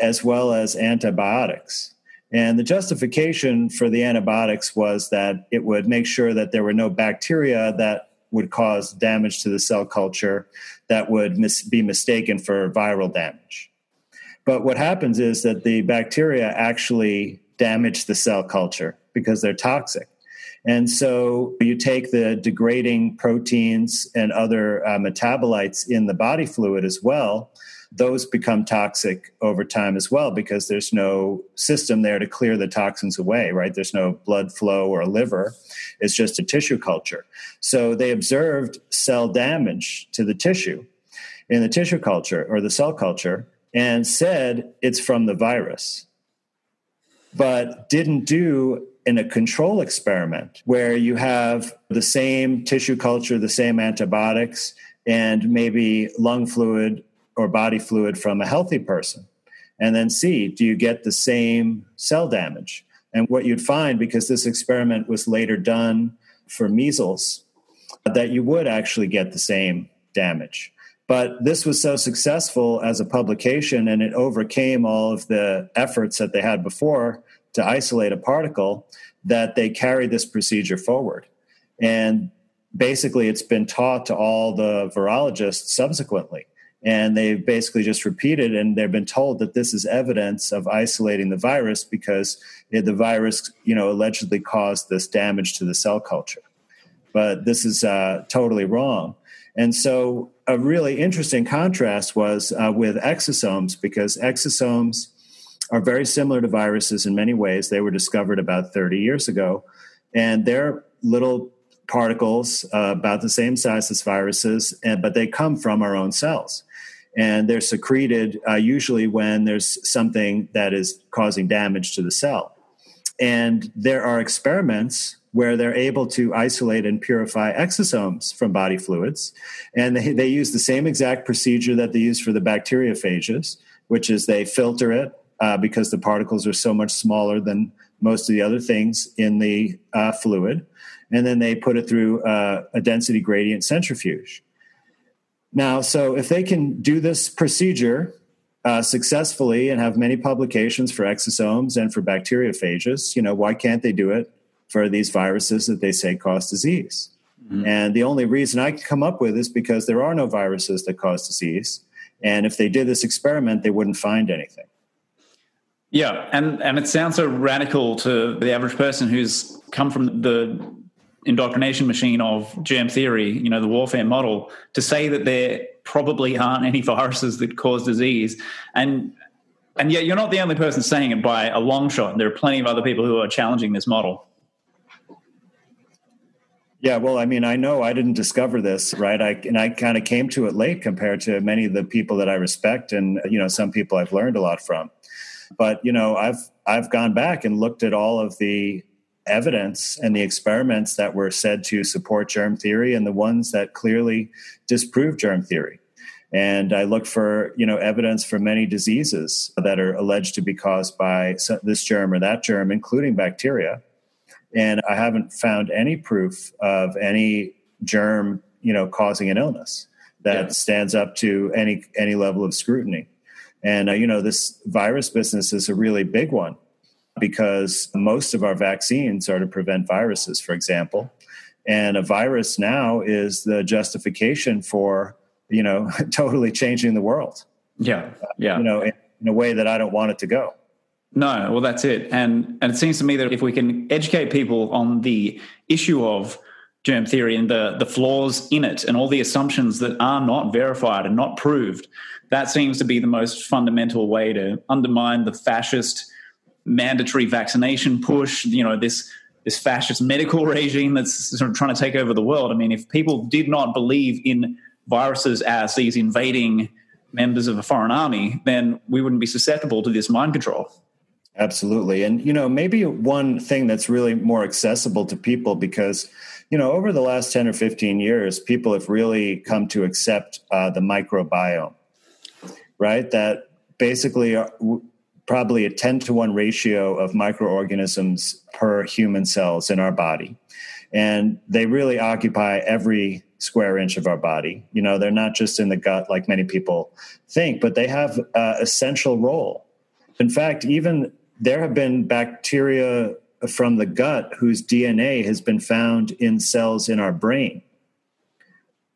as well as antibiotics. And the justification for the antibiotics was that it would make sure that there were no bacteria that would cause damage to the cell culture that would mis- be mistaken for viral damage. But what happens is that the bacteria actually damage the cell culture because they're toxic. And so you take the degrading proteins and other uh, metabolites in the body fluid as well. Those become toxic over time as well because there's no system there to clear the toxins away, right? There's no blood flow or liver. It's just a tissue culture. So they observed cell damage to the tissue in the tissue culture or the cell culture and said it's from the virus, but didn't do in a control experiment where you have the same tissue culture, the same antibiotics, and maybe lung fluid or body fluid from a healthy person. And then see, do you get the same cell damage? And what you'd find, because this experiment was later done for measles, that you would actually get the same damage. But this was so successful as a publication and it overcame all of the efforts that they had before to isolate a particle that they carried this procedure forward. And basically, it's been taught to all the virologists subsequently. And they've basically just repeated, and they've been told that this is evidence of isolating the virus because the virus, you know, allegedly caused this damage to the cell culture. But this is uh, totally wrong. And so, a really interesting contrast was uh, with exosomes because exosomes are very similar to viruses in many ways. They were discovered about 30 years ago, and they're little particles uh, about the same size as viruses, and, but they come from our own cells. And they're secreted uh, usually when there's something that is causing damage to the cell. And there are experiments where they're able to isolate and purify exosomes from body fluids. And they, they use the same exact procedure that they use for the bacteriophages, which is they filter it uh, because the particles are so much smaller than most of the other things in the uh, fluid, and then they put it through uh, a density gradient centrifuge. Now, so if they can do this procedure uh, successfully and have many publications for exosomes and for bacteriophages, you know, why can't they do it for these viruses that they say cause disease? Mm-hmm. And the only reason I can come up with is because there are no viruses that cause disease. And if they did this experiment, they wouldn't find anything. Yeah, and and it sounds so radical to the average person who's come from the indoctrination machine of germ theory, you know, the warfare model, to say that there probably aren't any viruses that cause disease, and and yet you're not the only person saying it by a long shot. There are plenty of other people who are challenging this model. Yeah, well, I mean, I know I didn't discover this, right? I and I kind of came to it late compared to many of the people that I respect, and you know, some people I've learned a lot from. But you know, I've I've gone back and looked at all of the evidence and the experiments that were said to support germ theory and the ones that clearly disprove germ theory. And I look for you know evidence for many diseases that are alleged to be caused by this germ or that germ, including bacteria and I haven't found any proof of any germ, you know, causing an illness that yeah. stands up to any any level of scrutiny. And uh, you know, this virus business is a really big one because most of our vaccines are to prevent viruses, for example. And a virus now is the justification for, you know, totally changing the world. Yeah. Yeah. Uh, you know, in, in a way that I don't want it to go. No, well, that's it. And and it seems to me that if we can educate people on the issue of germ theory and the the flaws in it and all the assumptions that are not verified and not proved, that seems to be the most fundamental way to undermine the fascist mandatory vaccination push. You know this this fascist medical regime that's sort of trying to take over the world. I mean, if people did not believe in viruses as these invading members of a foreign army, then we wouldn't be susceptible to this mind control. Absolutely. And, you know, maybe one thing that's really more accessible to people because, you know, over the last 10 or 15 years, people have really come to accept uh, the microbiome, right? That basically uh, probably a 10 to 1 ratio of microorganisms per human cells in our body. And they really occupy every square inch of our body. You know, they're not just in the gut like many people think, but they have an essential role. In fact, even there have been bacteria from the gut whose DNA has been found in cells in our brain.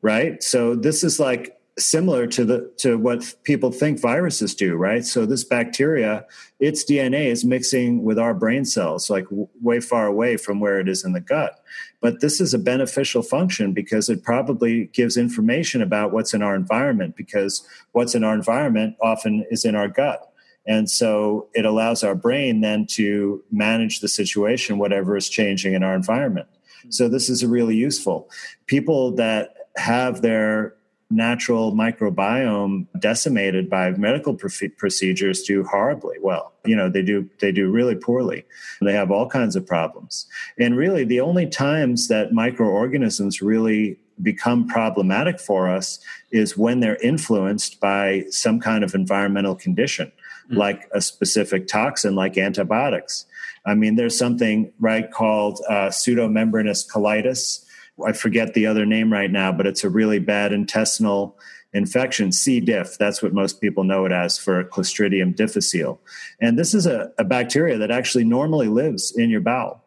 Right? So this is like similar to the to what people think viruses do, right? So this bacteria, its DNA is mixing with our brain cells, like w- way far away from where it is in the gut. But this is a beneficial function because it probably gives information about what's in our environment because what's in our environment often is in our gut. And so it allows our brain then to manage the situation, whatever is changing in our environment. So this is really useful. People that have their natural microbiome decimated by medical procedures do horribly well you know they do they do really poorly they have all kinds of problems and really the only times that microorganisms really become problematic for us is when they're influenced by some kind of environmental condition mm-hmm. like a specific toxin, like antibiotics. I mean, there's something right called uh, pseudomembranous colitis. I forget the other name right now, but it's a really bad intestinal infection, C. diff. That's what most people know it as for Clostridium difficile. And this is a, a bacteria that actually normally lives in your bowel.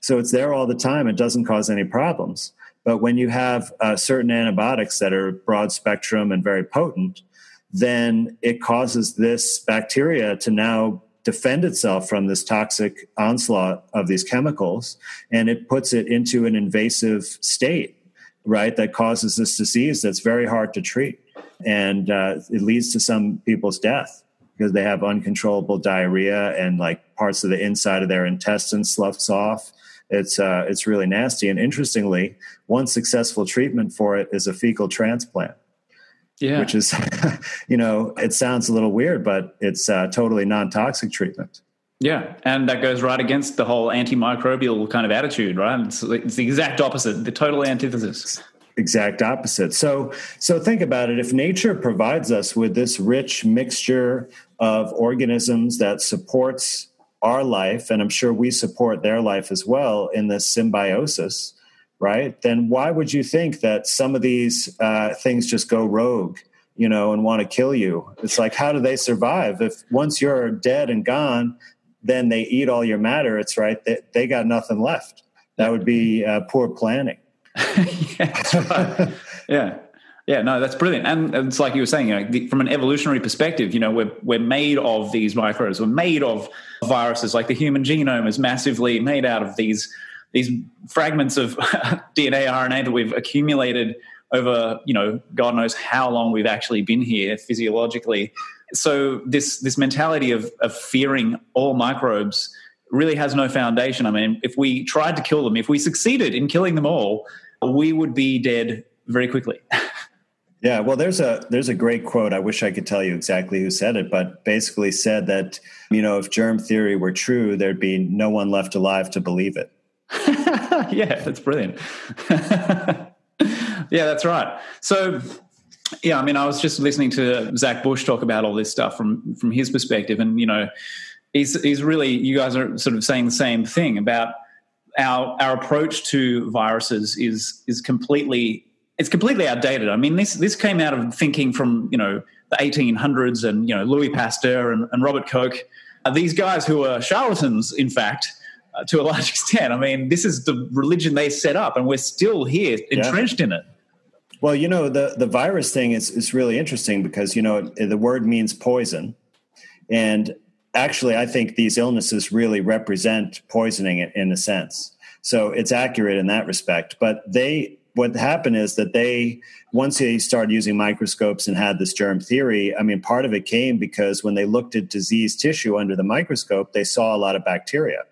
So it's there all the time. It doesn't cause any problems. But when you have uh, certain antibiotics that are broad spectrum and very potent, then it causes this bacteria to now defend itself from this toxic onslaught of these chemicals and it puts it into an invasive state right that causes this disease that's very hard to treat. And uh, it leads to some people's death because they have uncontrollable diarrhea and like parts of the inside of their intestines sloughs off. It's uh, it's really nasty. And interestingly one successful treatment for it is a fecal transplant yeah. which is, you know, it sounds a little weird, but it's uh, totally non toxic treatment. Yeah, and that goes right against the whole antimicrobial kind of attitude, right? It's, it's the exact opposite, the total antithesis. Exact opposite. So, so think about it. If nature provides us with this rich mixture of organisms that supports our life, and I'm sure we support their life as well in this symbiosis, right? Then why would you think that some of these uh, things just go rogue, you know, and want to kill you? It's like, how do they survive? If once you're dead and gone, then they eat all your matter. It's right. They, they got nothing left. That would be uh, poor planning. yeah, right. yeah. Yeah, no, that's brilliant, and it's like you were saying, you know, the, from an evolutionary perspective, you know, we're we're made of these microbes, we're made of viruses. Like the human genome is massively made out of these these fragments of DNA, RNA that we've accumulated over, you know, God knows how long we've actually been here physiologically. So this this mentality of of fearing all microbes really has no foundation. I mean, if we tried to kill them, if we succeeded in killing them all, we would be dead very quickly. Yeah, well, there's a there's a great quote. I wish I could tell you exactly who said it, but basically said that you know if germ theory were true, there'd be no one left alive to believe it. yeah, that's brilliant. yeah, that's right. So, yeah, I mean, I was just listening to Zach Bush talk about all this stuff from from his perspective, and you know, he's he's really you guys are sort of saying the same thing about our our approach to viruses is is completely it's completely outdated. I mean, this this came out of thinking from you know the 1800s and you know Louis Pasteur and, and Robert Koch. Uh, these guys who were charlatans, in fact, Uh, to a large extent. I mean, this is the religion they set up, and we're still here entrenched yeah. in it. Well, you know, the the virus thing is is really interesting because you know the word means poison, and actually, I think these illnesses really represent poisoning in a sense. So it's accurate in that respect. But they what happened is that they once they started using microscopes and had this germ theory i mean part of it came because when they looked at diseased tissue under the microscope they saw a lot of bacteria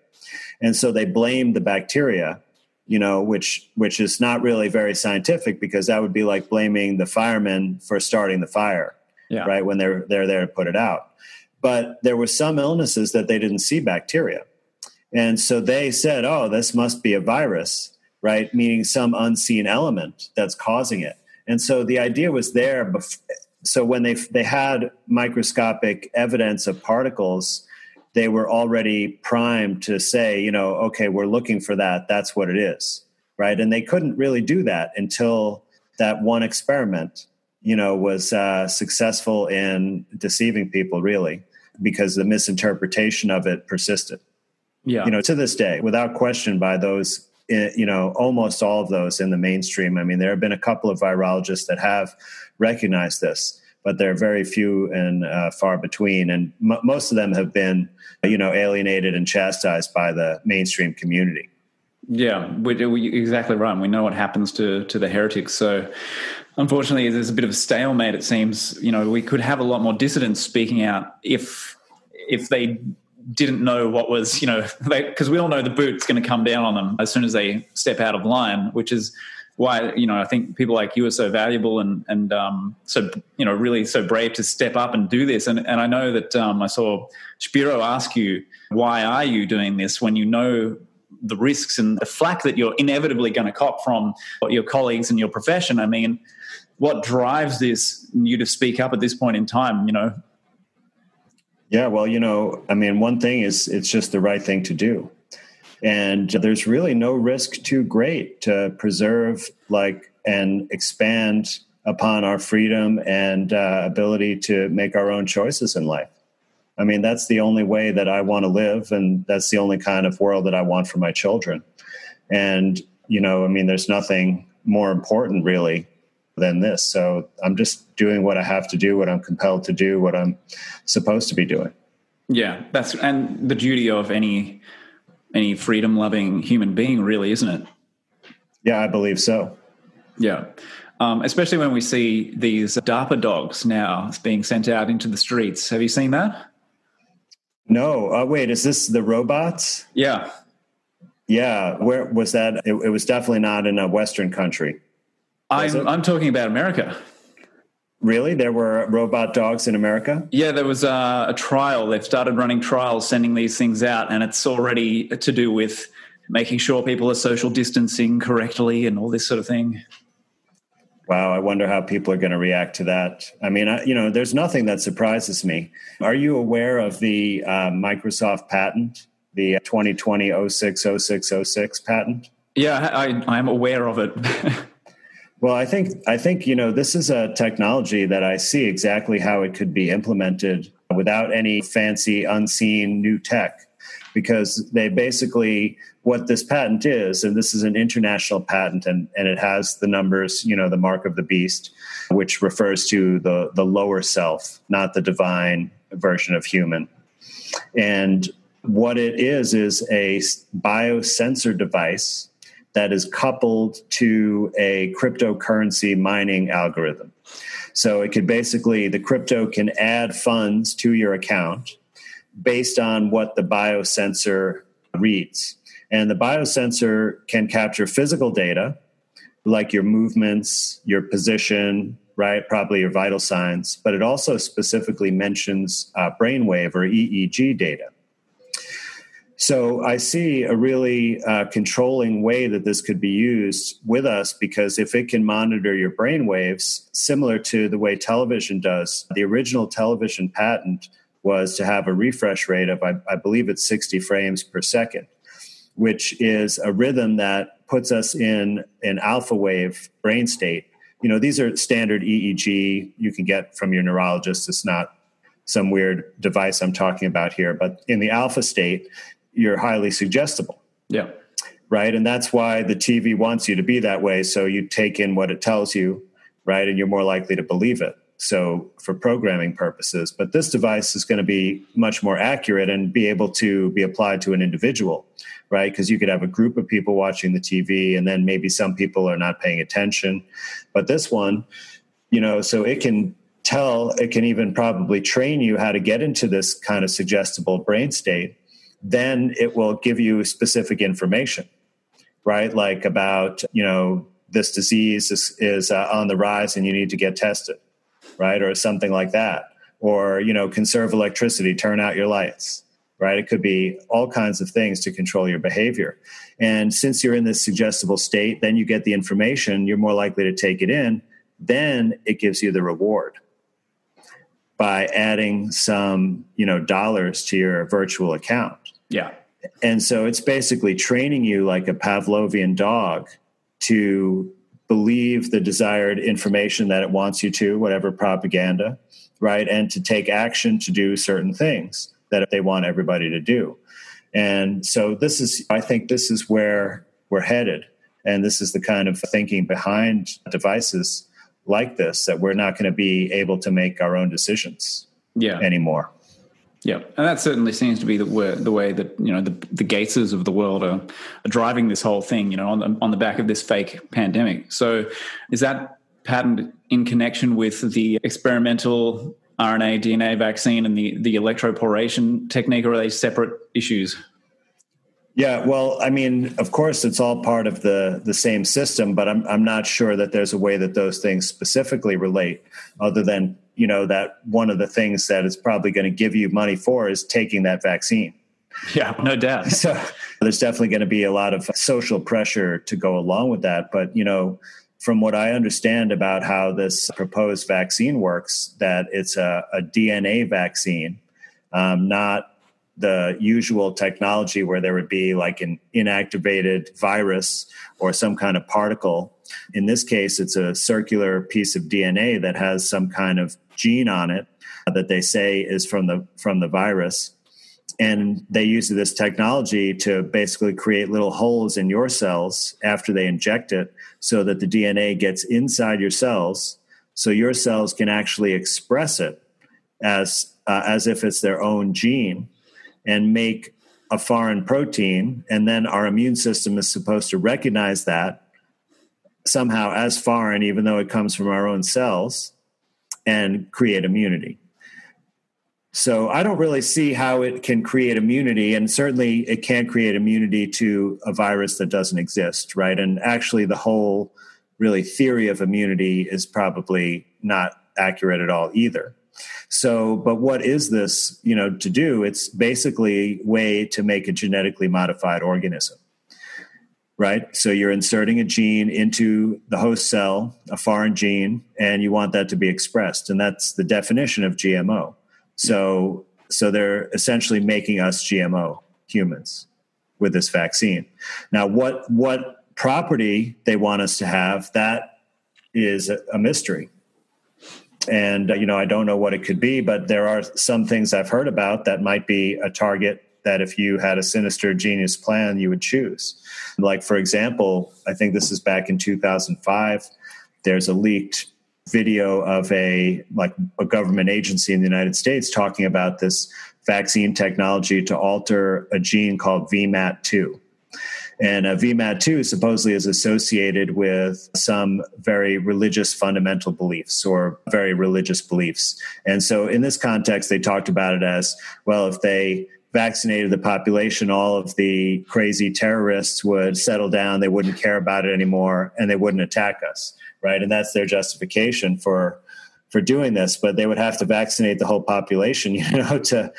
and so they blamed the bacteria you know which which is not really very scientific because that would be like blaming the firemen for starting the fire yeah. right when they're they're there to put it out but there were some illnesses that they didn't see bacteria and so they said oh this must be a virus right? Meaning some unseen element that's causing it. And so the idea was there. Bef- so when they they had microscopic evidence of particles, they were already primed to say, you know, okay, we're looking for that. That's what it is, right? And they couldn't really do that until that one experiment, you know, was uh, successful in deceiving people, really, because the misinterpretation of it persisted. Yeah, you know, to this day, without question, by those you know almost all of those in the mainstream. I mean, there have been a couple of virologists that have recognized this, but there are very few and uh, far between, and m- most of them have been you know alienated and chastised by the mainstream community. Yeah, we, we, exactly right. We know what happens to to the heretics. So, unfortunately, there's a bit of a stalemate. It seems. You know, we could have a lot more dissidents speaking out if if they didn't know what was, you know, because we all know the boot's going to come down on them as soon as they step out of line, which is why you know I think people like you are so valuable and and um, so you know really so brave to step up and do this. And and I know that um, I saw Spiro ask you why are you doing this when you know the risks and the flack that you're inevitably going to cop from your colleagues and your profession. I mean, what drives this you to speak up at this point in time? You know, yeah, well, you know, I mean, one thing is it's just the right thing to do. And there's really no risk too great to preserve, like, and expand upon our freedom and uh, ability to make our own choices in life. I mean, that's the only way that I want to live, and that's the only kind of world that I want for my children. And, you know, I mean, there's nothing more important really than this. So I'm just doing what I have to do, what I'm compelled to do, what I'm supposed to be doing. Yeah, that's and the duty of any any freedom loving human being, really, isn't it? Yeah, I believe so. Yeah. Um, especially when we see these DARPA dogs now being sent out into the streets. Have you seen that? No. Uh, wait, is this the robots? Yeah. Yeah. Where was that? It, it was definitely not in a Western country. I'm, I'm talking about America. Really? There were robot dogs in America? Yeah, there was a, a, trial. They've started running trials, sending these things out, and it's already to do with making sure people are social distancing correctly and all this sort of thing. Wow, I wonder how people are going to react to that. I mean, I, you know, there's nothing that surprises me. Are you aware of the uh, Microsoft patent, the 2020 060606 patent? Yeah, I, I am aware of it. well, I think I think you know this is a technology that I see exactly how it could be implemented without any fancy, unseen new tech, because they basically what this patent is, and this is an international patent, and, and it has the numbers, you know, the mark of the beast, which refers to the, the lower self, not the divine version of human. And what it is, is a biosensor device that is coupled to a cryptocurrency mining algorithm. So it could basically, the crypto can add funds to your account based on what the biosensor reads. And the biosensor can capture physical data like your movements, your position, right? Probably your vital signs, but it also specifically mentions uh, brainwave or EEG data. So I see a really uh, controlling way that this could be used with us because if it can monitor your brain waves, similar to the way television does, the original television patent was to have a refresh rate of, I, I believe it's 60 frames per second which is a rhythm that puts us in an alpha wave brain state. You know, these are standard EEG you can get from your neurologist. It's not some weird device I'm talking about here, but in the alpha state, you're highly suggestible. Yeah. Right. And that's why the TV wants you to be that way. So you take in what it tells you, right? And you're more likely to believe it. So for programming purposes, but this device is going to be much more accurate and be able to be applied to an individual right? Because you could have a group of people watching the TV, and then maybe some people are not paying attention. But this one, you know, so it can tell, it can even probably train you how to get into this kind of suggestible brain state. Then it will give you specific information, right? Like about, you know, this disease is, is uh, on the rise and you need to get tested, right? Or something like that. Or, you know, conserve electricity, turn out your lights right? It could be all kinds of things to control your behavior. And since you're in this suggestible state, then you get the information, you're more likely to take it in. Then it gives you the reward by adding some, you know, dollars to your virtual account. Yeah. And so it's basically training you like a Pavlovian dog to believe the desired information that it wants you to, whatever propaganda, right? And to take action to do certain things that they want everybody to do. And so this is, I think, this is where we're headed. And this is the kind of thinking behind devices like this that we're not going to be able to make our own decisions yeah. anymore. Yeah, and that certainly seems to be the way, the way that you know the, the Gateses of the world are, are driving this whole thing. You know, on the on the back of this fake pandemic. So, is that patent in connection with the experimental RNA, DNA vaccine and the, the electroporation technique, or are they separate issues? Yeah, well, I mean, of course, it's all part of the the same system, but I'm I'm not sure that there's a way that those things specifically relate, other than you know that one of the things that it's probably going to give you money for is taking that vaccine. Yeah, no doubt. So there's definitely going to be a lot of social pressure to go along with that, but you know, from what I understand about how this proposed vaccine works, that it's a, a DNA vaccine, um, not the usual technology where there would be like an inactivated virus or some kind of particle. In this case, it's a circular piece of DNA that has some kind of gene on it that they say is from the from the virus and they use this technology to basically create little holes in your cells after they inject it so that the DNA gets inside your cells so your cells can actually express it as uh, as if it's their own gene and make a foreign protein and then our immune system is supposed to recognize that somehow as foreign even though it comes from our own cells and create immunity so I don't really see how it can create immunity, and certainly it can't create immunity to a virus that doesn't exist, right? And actually, the whole really theory of immunity is probably not accurate at all either. So, but what is this, you know, to do? It's basically a way to make a genetically modified organism. right? So you're inserting a gene into the host cell, a foreign gene, and you want that to be expressed. And that's the definition of GMO. So, so they're essentially making us GMO humans with this vaccine. Now, what, what property they want us to have, that is a mystery. And, uh, you know, I don't know what it could be, but there are some things I've heard about that might be a target that if you had a sinister genius plan, you would choose. Like, for example, I think this is back in 2005, there's a leaked video of a like a government agency in the United States talking about this vaccine technology to alter a gene called VMAT2. And uh, VMAT2 supposedly is associated with some very religious fundamental beliefs or very religious beliefs. And so in this context, they talked about it as well, if they vaccinated the population, all of the crazy terrorists would settle down, they wouldn't care about it anymore, and they wouldn't attack us, right? And that's their justification for for doing this but they would have to vaccinate the whole population you know to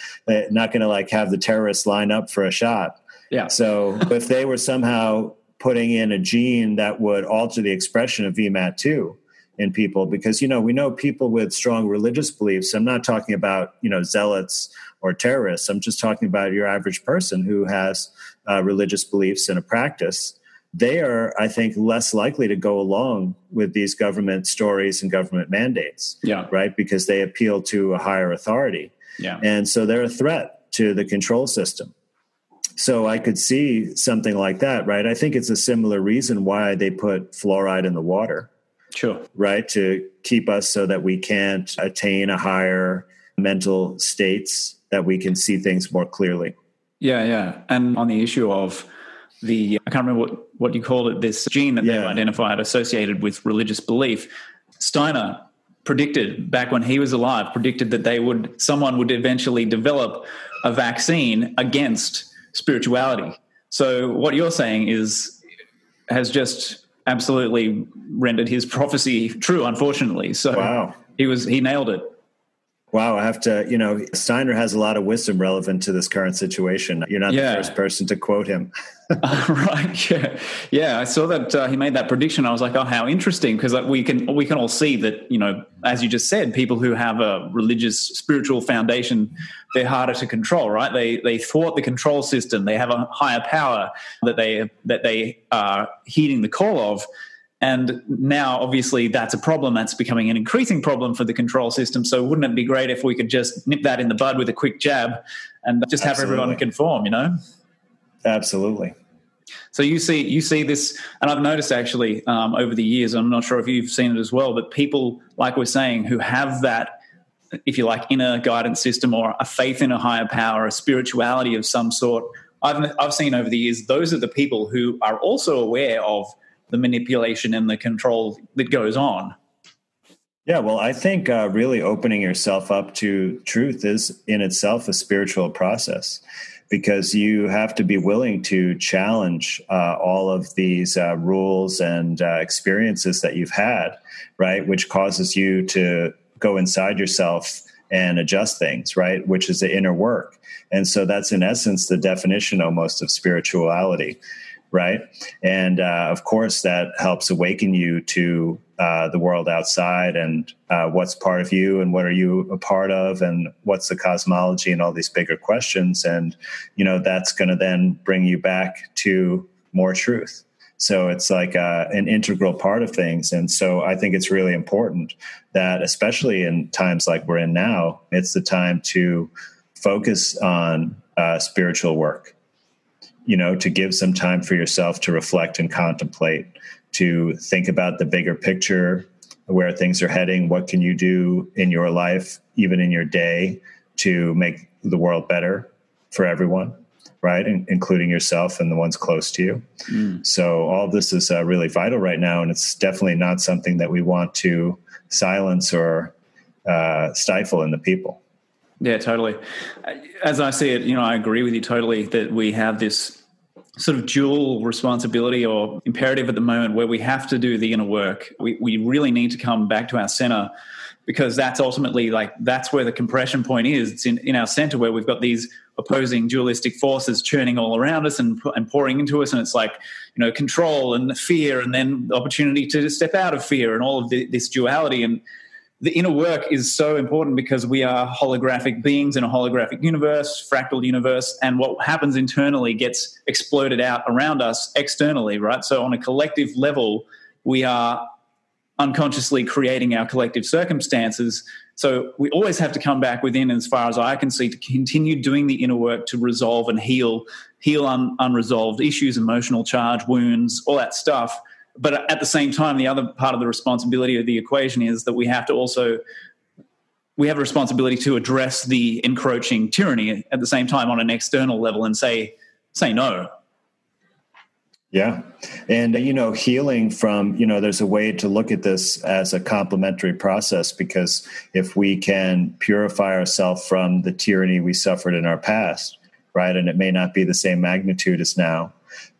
not going to like have the terrorists line up for a shot yeah so if they were somehow putting in a gene that would alter the expression of vmat2 in people because you know we know people with strong religious beliefs i'm not talking about you know zealots or terrorists. I'm just talking about your average person who has uh, religious beliefs and a practice. They are, I think, less likely to go along with these government stories and government mandates. Yeah. Right. Because they appeal to a higher authority. Yeah. And so they're a threat to the control system. So I could see something like that, right? I think it's a similar reason why they put fluoride in the water. Sure. Right. To keep us so that we can't attain a higher mental states that we can see things more clearly. Yeah, yeah. And on the issue of the, I can't remember what, what you called it, this gene that yeah. they've identified associated with religious belief. Steiner predicted back when he was alive, predicted that they would, someone would eventually develop a vaccine against spirituality. So what you're saying is, has just absolutely rendered his prophecy true, unfortunately. So wow. he was, he nailed it. Wow, I have to, you know, Steiner has a lot of wisdom relevant to this current situation. You're not yeah. the first person to quote him. uh, right. Yeah. Yeah. I saw that uh, he made that prediction. I was like, oh, how interesting. Because like, we can, we can all see that, you know, as you just said, people who have a religious, spiritual foundation, they're harder to control, right? They, they thwart the control system. They have a higher power that they, that they are heeding the call of. And now, obviously, that's a problem. That's becoming an increasing problem for the control system. So, wouldn't it be great if we could just nip that in the bud with a quick jab and just have everyone conform? You know? Absolutely. So you see, you see this, and I've noticed actually um, over the years. I'm not sure if you've seen it as well, but people, like we're saying, who have that, if you like, inner guidance system or a faith in a higher power, a spirituality of some sort. I've I've seen over the years, those are the people who are also aware of the manipulation and the control that goes on. Yeah, well, I think uh, really opening yourself up to truth is in itself a spiritual process because you have to be willing to challenge uh, all of these uh, rules and uh, experiences that you've had, right? Which causes you to go inside yourself and adjust things, right? Which is the inner work. And so that's in essence the definition almost of spirituality right? And uh, of course, that helps awaken you to uh, the world outside and uh, what's part of you and what are you a part of and what's the cosmology and all these bigger questions. And, you know, that's going to then bring you back to more truth. So it's like uh, an integral part of things. And so I think it's really important that, especially in times like we're in now, it's the time to focus on uh, spiritual work you know to give some time for yourself to reflect and contemplate to think about the bigger picture where things are heading what can you do in your life even in your day to make the world better for everyone right including yourself and the ones close to you mm. so all this is uh, really vital right now and it's definitely not something that we want to silence or uh, stifle in the people yeah, totally. As I see it, you know, I agree with you totally that we have this sort of dual responsibility or imperative at the moment where we have to do the inner work. We, we really need to come back to our center because that's ultimately like that's where the compression point is. It's in, in our center where we've got these opposing dualistic forces churning all around us and, and pouring into us. And it's like, you know, control and fear, and then the opportunity to step out of fear and all of the, this duality. And the inner work is so important because we are holographic beings in a holographic universe, fractal universe, and what happens internally gets exploded out around us externally, right? So, on a collective level, we are unconsciously creating our collective circumstances. So we always have to come back within, as far as I can see, to continue doing the inner work to resolve and heal, heal un- unresolved issues, emotional charge, wounds, all that stuff. But at the same time, the other part of the responsibility of the equation is that we have to also we have a responsibility to address the encroaching tyranny at the same time on an external level and say say no yeah. And, you know, healing from, you know, there's a way to look at this as a complementary process because if we can purify ourselves from the tyranny we suffered in our past, right, and it may not be the same magnitude as now,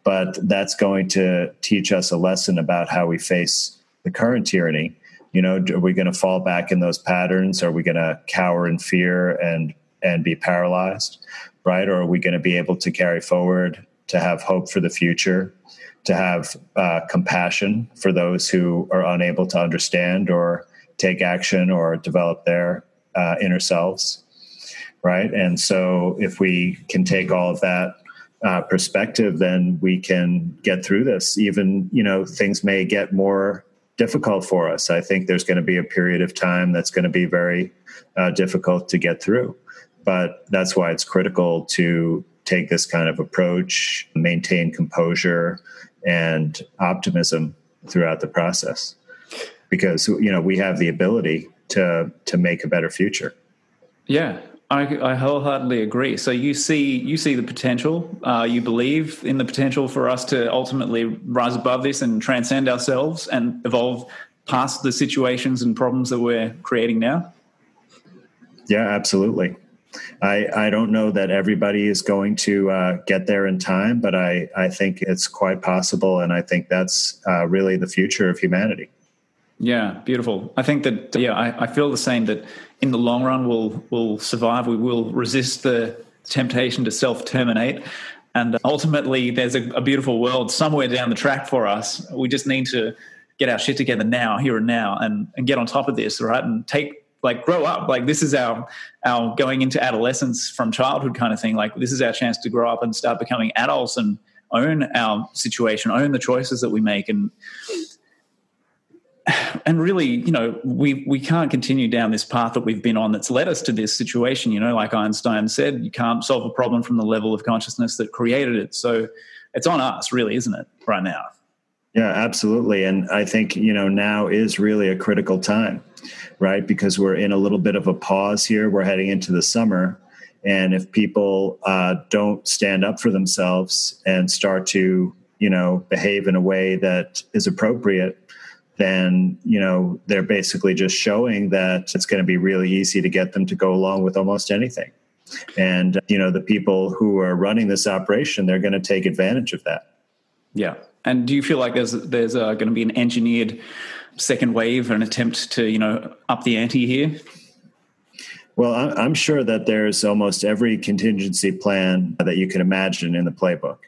but that's going to teach us a lesson about how we face the current tyranny. You know, are we going to fall back in those patterns? Are we going to cower in fear and and be paralyzed, right? Or are we going to be able to carry forward to have hope for the future, to have uh, compassion for those who are unable to understand or take action or develop their uh, inner selves, right? And so, if we can take all of that uh, perspective, then we can get through this. Even you know, things may get more difficult for us. I think there's going to be a period of time that's going to be very uh, difficult to get through, but that's why it's critical to take this kind of approach, maintain composure and optimism throughout the process. Because you know we have the ability to to make a better future. Yeah, I, I, wholeheartedly agree. So you see, you see the potential. Uh, you believe in the potential for us to ultimately rise above this and transcend ourselves and evolve past the situations and problems that we're creating now. Yeah, absolutely. I, I don't know that everybody is going to uh, get there in time, but I, I think it's quite possible. And I think that's uh, really the future of humanity. Yeah, beautiful. I think that, yeah, I, I feel the same that in the long run we'll, we'll survive. We will resist the temptation to self terminate. And uh, ultimately, there's a, a beautiful world somewhere down the track for us. We just need to get our shit together now, here and now, and, and get on top of this, right? And take like grow up like this is our our going into adolescence from childhood kind of thing like this is our chance to grow up and start becoming adults and own our situation own the choices that we make and and really you know we we can't continue down this path that we've been on that's led us to this situation you know like einstein said you can't solve a problem from the level of consciousness that created it so it's on us really isn't it right now yeah absolutely and i think you know now is really a critical time right? Because we're in a little bit of a pause here. We're heading into the summer. And if people uh, don't stand up for themselves and start to, you know, behave in a way that is appropriate, then, you know, they're basically just showing that it's going to be really easy to get them to go along with almost anything. And, you know, the people who are running this operation, they're going to take advantage of that. Yeah. And do you feel like there's there's uh, going to be an engineered second wave, an attempt to you know up the ante here? Well, I'm sure that there's almost every contingency plan that you can imagine in the playbook,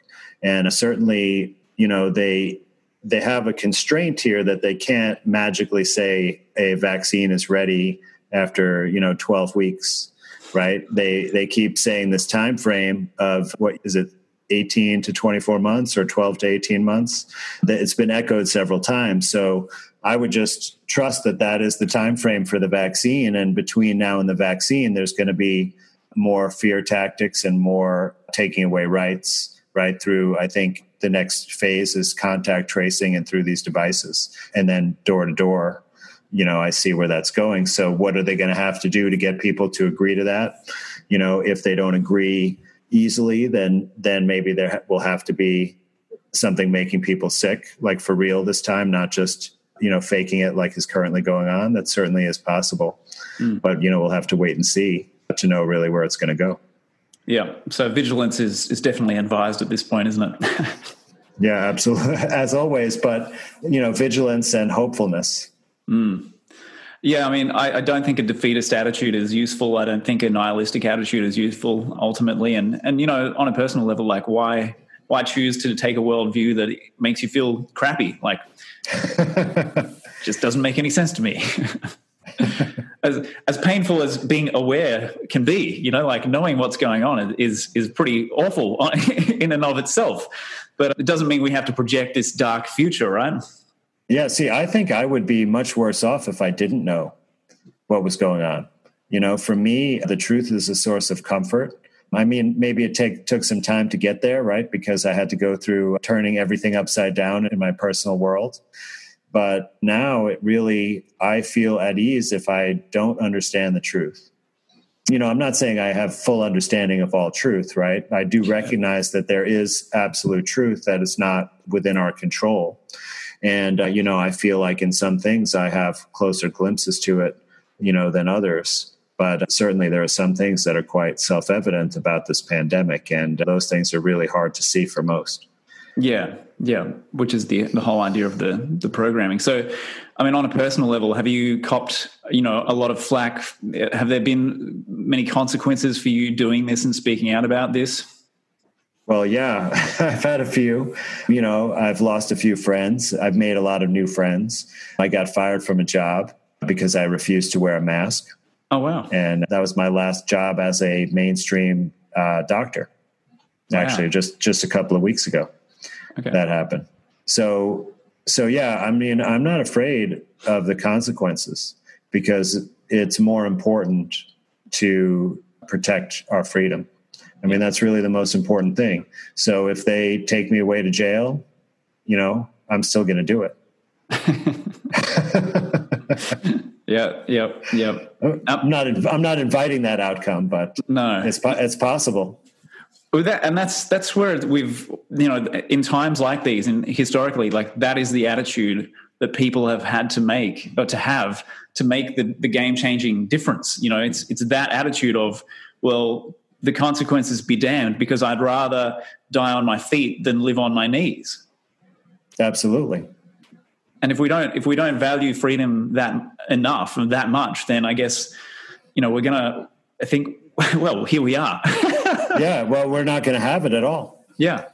and certainly, you know, they they have a constraint here that they can't magically say a vaccine is ready after you know 12 weeks, right? They they keep saying this time frame of what is it 18 to 24 months or 12 to 18 months. That it's been echoed several times. So I would just trust that that is the time frame for the vaccine. And between now and the vaccine, there's going to be more fear tactics and more taking away rights right through. I think the next phase is contact tracing and through these devices, and then door to door. You know, I see where that's going. So, what are they going to have to do to get people to agree to that? You know, if they don't agree easily, then then maybe there will have to be something making people sick, like for real this time, not just you know faking it like is currently going on that certainly is possible mm. but you know we'll have to wait and see to know really where it's going to go yeah so vigilance is is definitely advised at this point isn't it yeah absolutely as always but you know vigilance and hopefulness mm. Yeah, I mean, I, I, don't think a defeatist attitude is useful. I don't think a nihilistic attitude is useful ultimately. And and you know, on a personal level, like why why choose to take a worldview that makes you feel crappy? Like, just doesn't make any sense to me. as as painful as being aware can be, you know, like knowing what's going on is is pretty awful in and of itself. But it doesn't mean we have to project this dark future, right? Yeah, see, I think I would be much worse off if I didn't know what was going on. You know, for me, the truth is a source of comfort. I mean, maybe it take, took some time to get there, right? Because I had to go through turning everything upside down in my personal world. But now it really, I feel at ease if I don't understand the truth. You know, I'm not saying I have full understanding of all truth, right? I do recognize that there is absolute truth that is not within our control. And, uh, you know, I feel like in some things I have closer glimpses to it, you know, than others. But certainly there are some things that are quite self evident about this pandemic. And those things are really hard to see for most. Yeah, yeah, which is the the whole idea of the the programming. So, I mean, on a personal level, have you copped you know a lot of flack? Have there been many consequences for you doing this and speaking out about this? Well, yeah, I've had a few. You know, I've lost a few friends. I've made a lot of new friends. I got fired from a job because I refused to wear a mask. Oh, wow. And that was my last job as a mainstream uh, doctor. Wow. Actually, just just a couple of weeks ago, okay. that happened. So, so yeah, I mean, I'm not afraid of the consequences because it's more important to protect our freedom I mean, that's really the most important thing. So if they take me away to jail, you know, I'm still going to do it. yeah, yep, yep. I'm not. I'm not inviting that outcome, but no, it's it's possible. Well, that, and that's that's where we've you know in times like these and historically like that is the attitude that people have had to make or to have to make the, the game changing difference. You know, it's it's that attitude of well the consequences be damned because I'd rather die on my feet than live on my knees. Absolutely. And if we don't if we don't value freedom that enough and that much, then I guess you know we're gonna I think well here we are. yeah, well we're not going to have it at all. Yeah.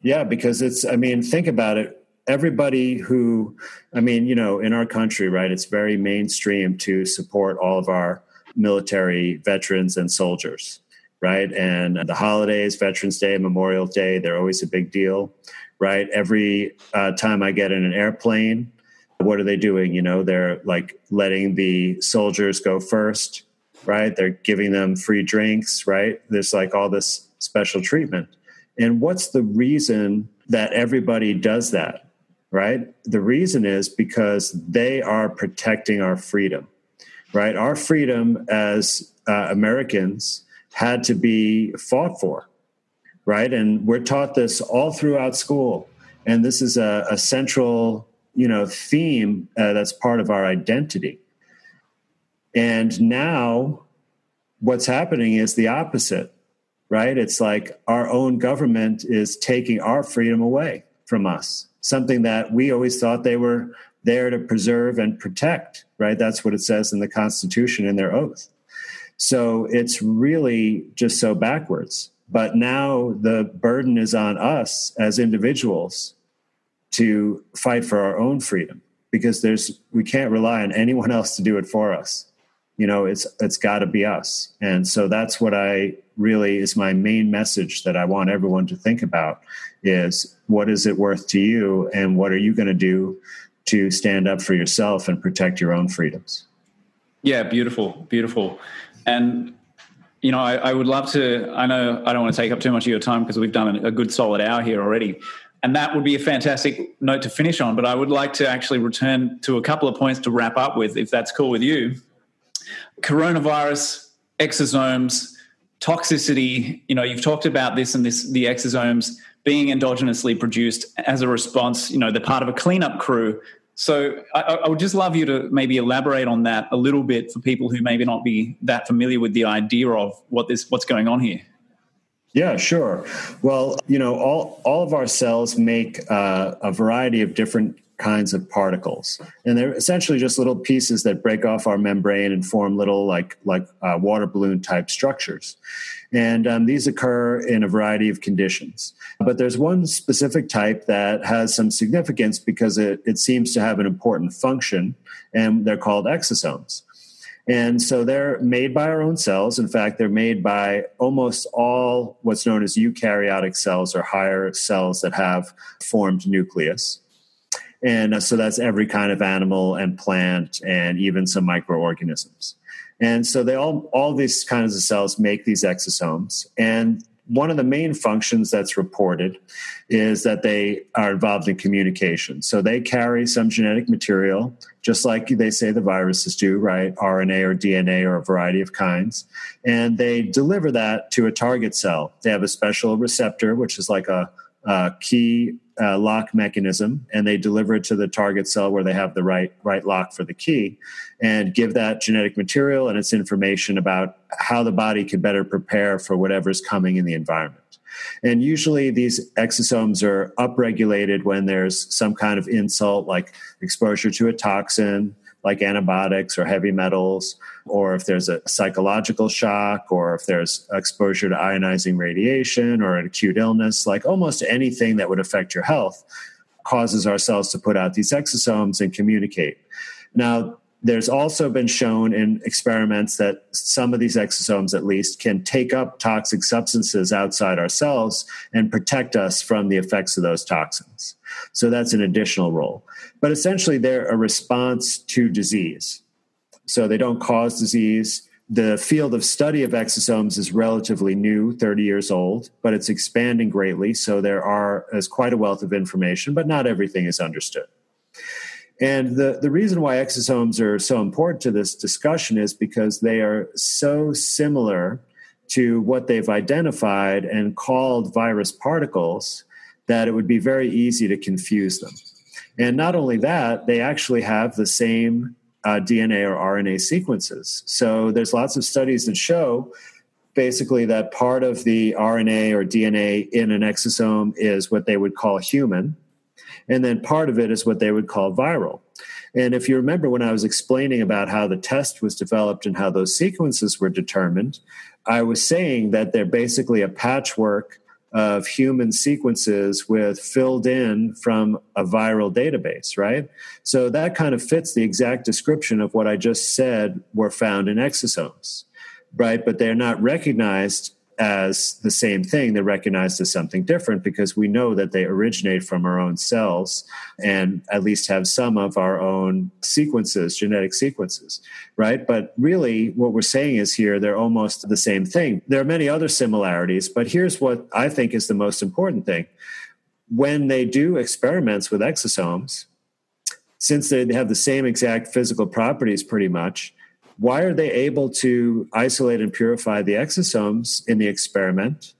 Yeah, because it's I mean think about it everybody who I mean, you know, in our country, right, it's very mainstream to support all of our military veterans and soldiers right? And the holidays, Veterans Day, Memorial Day, they're always a big deal, right? Every uh, time I get in an airplane, what are they doing? You know, they're like letting the soldiers go first, right? They're giving them free drinks, right? There's like all this special treatment. And what's the reason that everybody does that, right? The reason is because they are protecting our freedom, right? Our freedom as uh, Americans had to be fought for, right? And we're taught this all throughout school, and this is a, a central, you know, theme uh, that's part of our identity. And now, what's happening is the opposite, right? It's like our own government is taking our freedom away from us, something that we always thought they were there to preserve and protect, right? That's what it says in the Constitution in their oath. So it's really just so backwards. But now the burden is on us as individuals to fight for our own freedom because there's we can't rely on anyone else to do it for us. You know, it's it's got to be us. And so that's what I really is my main message that I want everyone to think about is what is it worth to you and what are you going to do to stand up for yourself and protect your own freedoms? Yeah, beautiful, beautiful. And you know, I, I, would love to. I know I don't want to take up too much of your time because we've done a good solid hour here already, and that would be a fantastic note to finish on. But I would like to actually return to a couple of points to wrap up with, if that's cool with you. Coronavirus, exosomes, toxicity. You know, you've talked about this and this, the exosomes being endogenously produced as a response. You know, they're part of a cleanup crew so I, I, would just love you to maybe elaborate on that a little bit for people who maybe not be that familiar with the idea of what this what's going on here. Yeah, sure. Well, you know, all all of our cells make uh, a variety of different kinds of particles, and they're essentially just little pieces that break off our membrane and form little like like uh, water balloon type structures. And um, these occur in a variety of conditions. But there's one specific type that has some significance because it, it seems to have an important function, and they're called exosomes. And so they're made by our own cells. In fact, they're made by almost all what's known as eukaryotic cells or higher cells that have formed nucleus. And so that's every kind of animal and plant and even some microorganisms. And so they all all these kinds of cells make these exosomes. And one of the main functions that's reported is that they are involved in communication. So they carry some genetic material, just like they say the viruses do, right? RNA or DNA or a variety of kinds. And they deliver that to a target cell. They have a special receptor, which is like a, a key uh, lock mechanism and they deliver it to the target cell where they have the right right lock for the key and give that genetic material and its information about how the body can better prepare for whatever's coming in the environment. And usually these exosomes are upregulated when there's some kind of insult like exposure to a toxin like antibiotics or heavy metals, or if there's a psychological shock, or if there's exposure to ionizing radiation or an acute illness, like almost anything that would affect your health causes our cells to put out these exosomes and communicate. Now, there's also been shown in experiments that some of these exosomes, at least, can take up toxic substances outside our cells and protect us from the effects of those toxins. So that's an additional role. But essentially, they're a response to disease. So they don't cause disease. The field of study of exosomes is relatively new, 30 years old, but it's expanding greatly. So there are is quite a wealth of information, but not everything is understood. And the, the reason why exosomes are so important to this discussion is because they are so similar to what they've identified and called virus particles that it would be very easy to confuse them. And not only that, they actually have the same uh, DNA or RNA sequences. So there's lots of studies that show basically that part of the RNA or DNA in an exosome is what they would call human, and then part of it is what they would call viral. And if you remember when I was explaining about how the test was developed and how those sequences were determined, I was saying that they're basically a patchwork of human sequences with filled in from a viral database, right? So that kind of fits the exact description of what I just said were found in exosomes, right? But they're not recognized as the same thing. They're recognized as something different because we know that they originate from our own cells and at least have some of our own sequences, genetic sequences, right? But really, what we're saying is here they're almost the same thing. There are many other similarities, but here's what I think is the most important thing. When they do experiments with exosomes, since they have the same exact physical properties pretty much, why are they able to isolate and purify the exosomes in the experiment,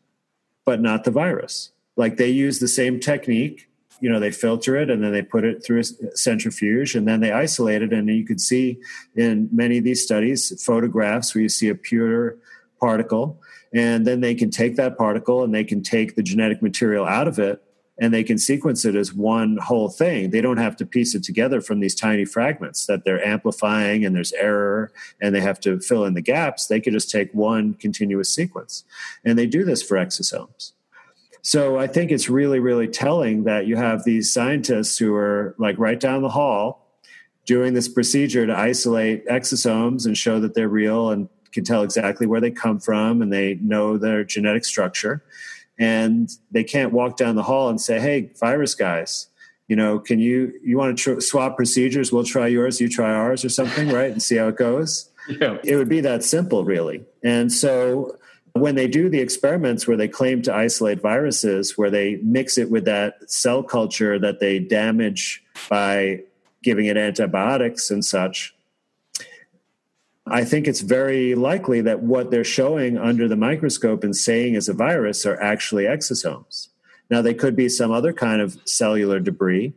but not the virus? Like they use the same technique, you know, they filter it and then they put it through a centrifuge and then they isolate it. And you can see in many of these studies photographs where you see a pure particle. And then they can take that particle and they can take the genetic material out of it and they can sequence it as one whole thing. They don't have to piece it together from these tiny fragments that they're amplifying and there's error and they have to fill in the gaps. They could just take one continuous sequence. And they do this for exosomes. So I think it's really, really telling that you have these scientists who are like right down the hall doing this procedure to isolate exosomes and show that they're real and can tell exactly where they come from and they know their genetic structure and they can't walk down the hall and say, "Hey, virus guys, you know, can you you want to tr- swap procedures? We'll try yours, you try ours, or something, right? And see how it goes." Yeah. It would be that simple, really. And so when they do the experiments where they claim to isolate viruses, where they mix it with that cell culture that they damage by giving it antibiotics and such, I think it's very likely that what they're showing under the microscope and saying is a virus are actually exosomes. Now, they could be some other kind of cellular debris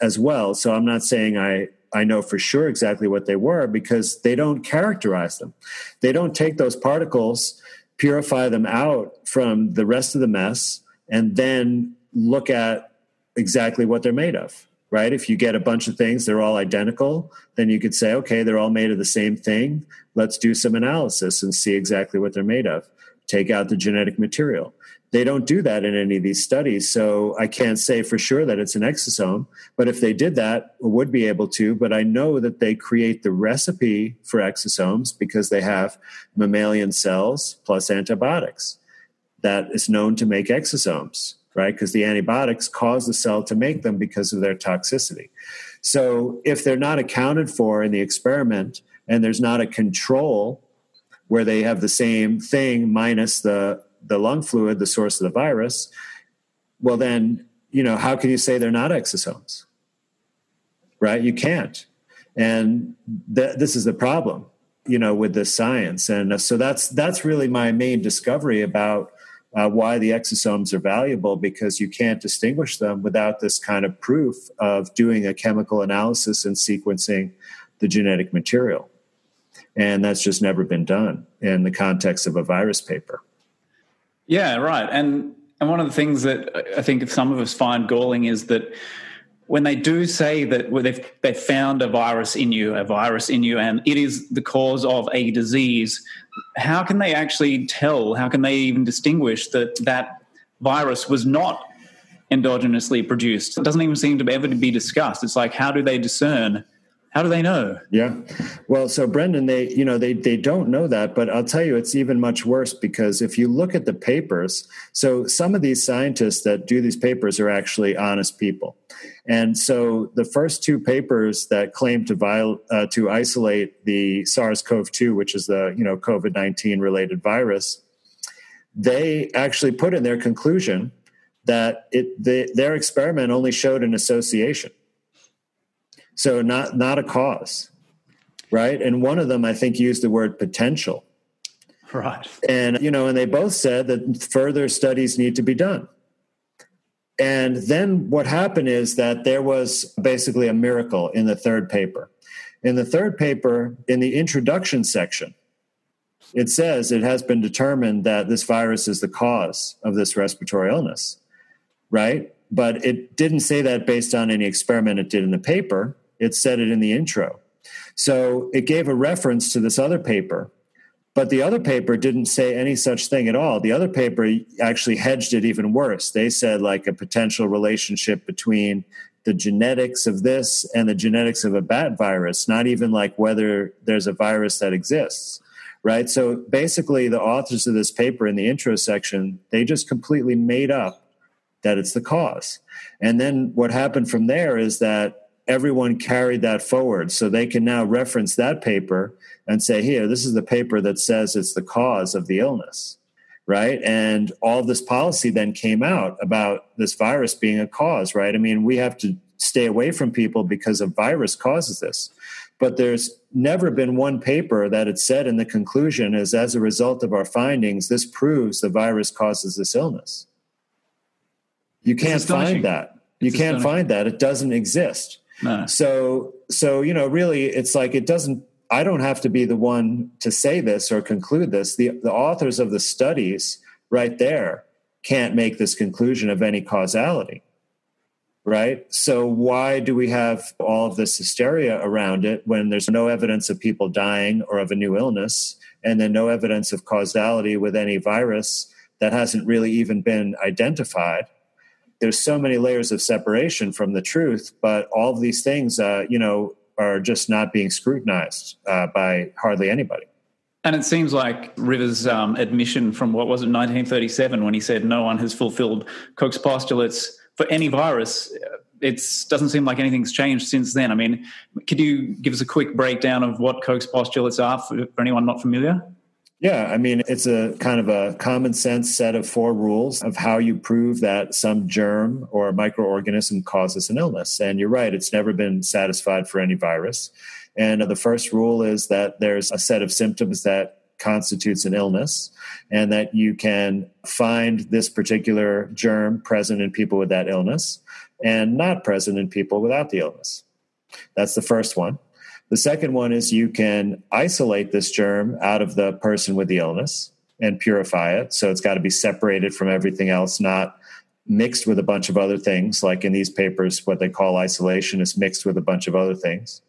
as well. So I'm not saying I, I know for sure exactly what they were because they don't characterize them. They don't take those particles, purify them out from the rest of the mess, and then look at exactly what they're made of right? If you get a bunch of things, they're all identical, then you could say, okay, they're all made of the same thing. Let's do some analysis and see exactly what they're made of. Take out the genetic material. They don't do that in any of these studies. So I can't say for sure that it's an exosome. But if they did that, would be able to. But I know that they create the recipe for exosomes because they have mammalian cells plus antibiotics that is known to make exosomes, right? Because the antibiotics cause the cell to make them because of their toxicity. So if they're not accounted for in the experiment and there's not a control where they have the same thing minus the the lung fluid, the source of the virus, well, then, you know, how can you say they're not exosomes? Right? You can't. And th- this is the problem, you know, with the science. And so that's that's really my main discovery about uh, why the exosomes are valuable because you can't distinguish them without this kind of proof of doing a chemical analysis and sequencing the genetic material. And that's just never been done in the context of a virus paper. Yeah, right. And and one of the things that I think some of us find galling is that when they do say that they've they've found a virus in you, a virus in you, and it is the cause of a disease, how can they actually tell? How can they even distinguish that that virus was not endogenously produced? It doesn't even seem to ever be discussed. It's like how do they discern how do they know? Yeah. Well, so Brendan, they, you know, they they don't know that, but I'll tell you it's even much worse because if you look at the papers, so some of these scientists that do these papers are actually honest people. And so the first two papers that claim to viol- uh, to isolate the SARS-CoV-2, which is the, you know, COVID-19 related virus, they actually put in their conclusion that it the, their experiment only showed an association so not not a cause, right? And one of them, I think, used the word potential. Right. And you know, and they both said that further studies need to be done. And then what happened is that there was basically a miracle in the third paper. In the third paper, in the introduction section, it says it has been determined that this virus is the cause of this respiratory illness, right? But it didn't say that based on any experiment it did in the paper it said it in the intro. So it gave a reference to this other paper, but the other paper didn't say any such thing at all. The other paper actually hedged it even worse. They said like a potential relationship between the genetics of this and the genetics of a bat virus, not even like whether there's a virus that exists. Right. So basically, the authors of this paper in the intro section, they just completely made up that it's the cause. And then what happened from there is that everyone carried that forward. So they can now reference that paper and say, here, this is the paper that says it's the cause of the illness. Right. And all this policy then came out about this virus being a cause, right? I mean, we have to stay away from people because a virus causes this. But there's never been one paper that it said in the conclusion is as a result of our findings, this proves the virus causes this illness. You can't find that. You can't find that. It doesn't exist. No. So so you know really it's like it doesn't I don't have to be the one to say this or conclude this. The the authors of the studies right there can't make this conclusion of any causality. Right? So why do we have all of this hysteria around it when there's no evidence of people dying or of a new illness and then no evidence of causality with any virus that hasn't really even been identified? There's so many layers of separation from the truth, but all of these things, uh, you know, are just not being scrutinized uh, by hardly anybody. And it seems like Rivers' um, admission from what was it, 1937, when he said no one has fulfilled Koch's postulates for any virus. It doesn't seem like anything's changed since then. I mean, could you give us a quick breakdown of what Koch's postulates are for, for anyone not familiar? Yeah, I mean, it's a kind of a common sense set of four rules of how you prove that some germ or microorganism causes an illness. And you're right, it's never been satisfied for any virus. And the first rule is that there's a set of symptoms that constitutes an illness and that you can find this particular germ present in people with that illness and not present in people without the illness. That's the first one. The second one is you can isolate this germ out of the person with the illness and purify it. So it's got to be separated from everything else, not mixed with a bunch of other things, like in these papers, what they call isolation is mixed with a bunch of other things.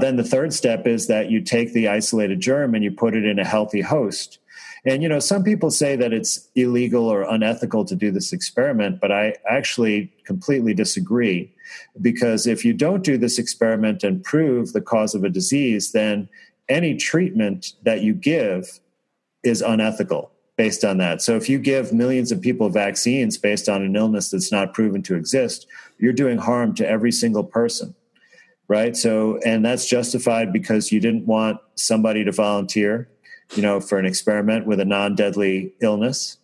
Then the third step is that you take the isolated germ and you put it in a healthy host. And, you know, some people say that it's illegal or unethical to do this experiment, but I actually completely disagree. Because if you don't do this experiment and prove the cause of a disease, then any treatment that you give is unethical based on that. So if you give millions of people vaccines based on an illness that's not proven to exist, you're doing harm to every single person. Right? So and that's justified because you didn't want somebody to volunteer, you know, for an experiment with a non-deadly illness.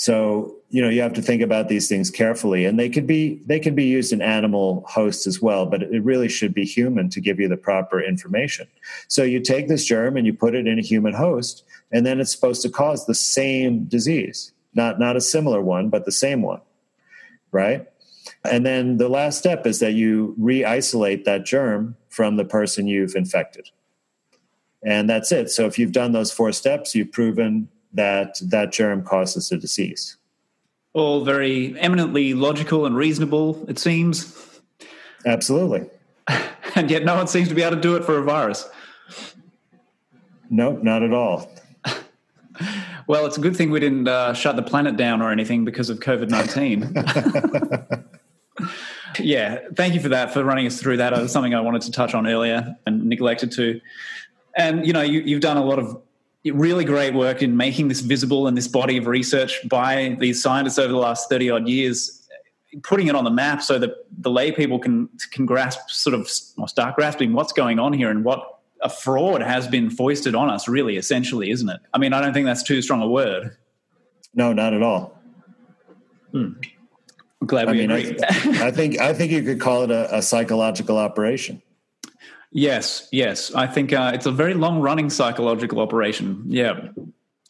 So, you know, you have to think about these things carefully and they could be they can be used in animal hosts as well, but it really should be human to give you the proper information. So you take this germ and you put it in a human host and then it's supposed to cause the same disease. Not not a similar one but the same one right? And then the last step is that you re-isolate that germ from the person you've infected. And that's it. So if you've done those four steps you've proven that that germ causes a disease all very eminently logical and reasonable it seems absolutely and yet no one seems to be able to do it for a virus no not at all well, it's a good thing we didn't uh, shut the planet down or anything because of COVID 19. yeah, thank you for that, for running us through that. It was something I wanted to touch on earlier and neglected to. And, you know, you, you've done a lot of really great work in making this visible and this body of research by these scientists over the last 30 odd years putting it on the map so that the lay people can can grasp sort of or start grasping what's going on here and what a fraud has been foisted on us, really, essentially, isn't it? I mean, I don't think that's too strong a word. No, not at all. Hmm. I'm glad we I mean, agree. I, I, think I think you could call it a, a psychological operation. Yes, yes. I think uh, it's a very long running psychological operation. Yeah.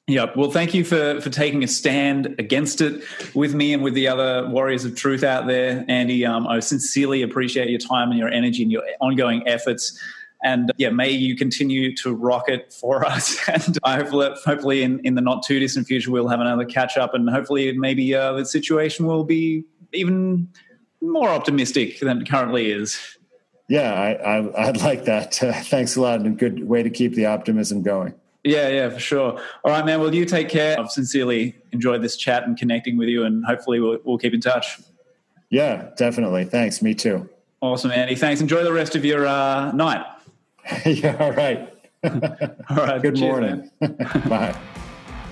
Yeah. Well, thank you for, for taking a stand against it with me and with the other warriors of truth out there, Andy. Um, I sincerely appreciate your time and your energy and your ongoing efforts. And yeah, may you continue to rock it for us. And I hopefully, hopefully in, in the not too distant future, we'll have another catch up and hopefully maybe uh, the situation will be even more optimistic than it currently is. Yeah, I, I, would like that. Uh, thanks a lot and a good way to keep the optimism going. Yeah, yeah, for sure. All right, man. Well, you take care. I've sincerely enjoyed this chat and connecting with you, and hopefully we'll, we'll keep in touch. Yeah, definitely. Thanks. Me too. Awesome, Andy. Thanks. Enjoy the rest of your uh, night. yeah, all right. all right. Good Cheers, morning. Bye.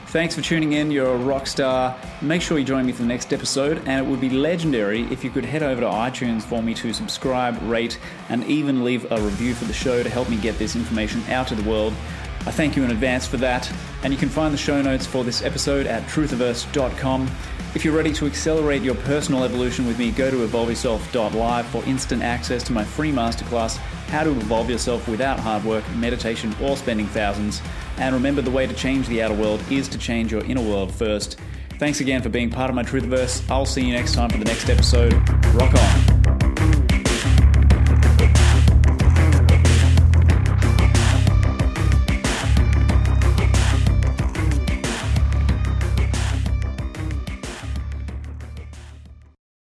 Thanks for tuning in. You're a rock star. Make sure you join me for the next episode, and it would be legendary if you could head over to iTunes for me to subscribe, rate, and even leave a review for the show to help me get this information out to the world. I thank you in advance for that, and you can find the show notes for this episode at truthiverse.com. If you're ready to accelerate your personal evolution with me, go to evolveyourself.live for instant access to my free masterclass how to evolve yourself without hard work, meditation, or spending thousands. And remember, the way to change the outer world is to change your inner world first. Thanks again for being part of my Truthverse. I'll see you next time for the next episode. Rock on.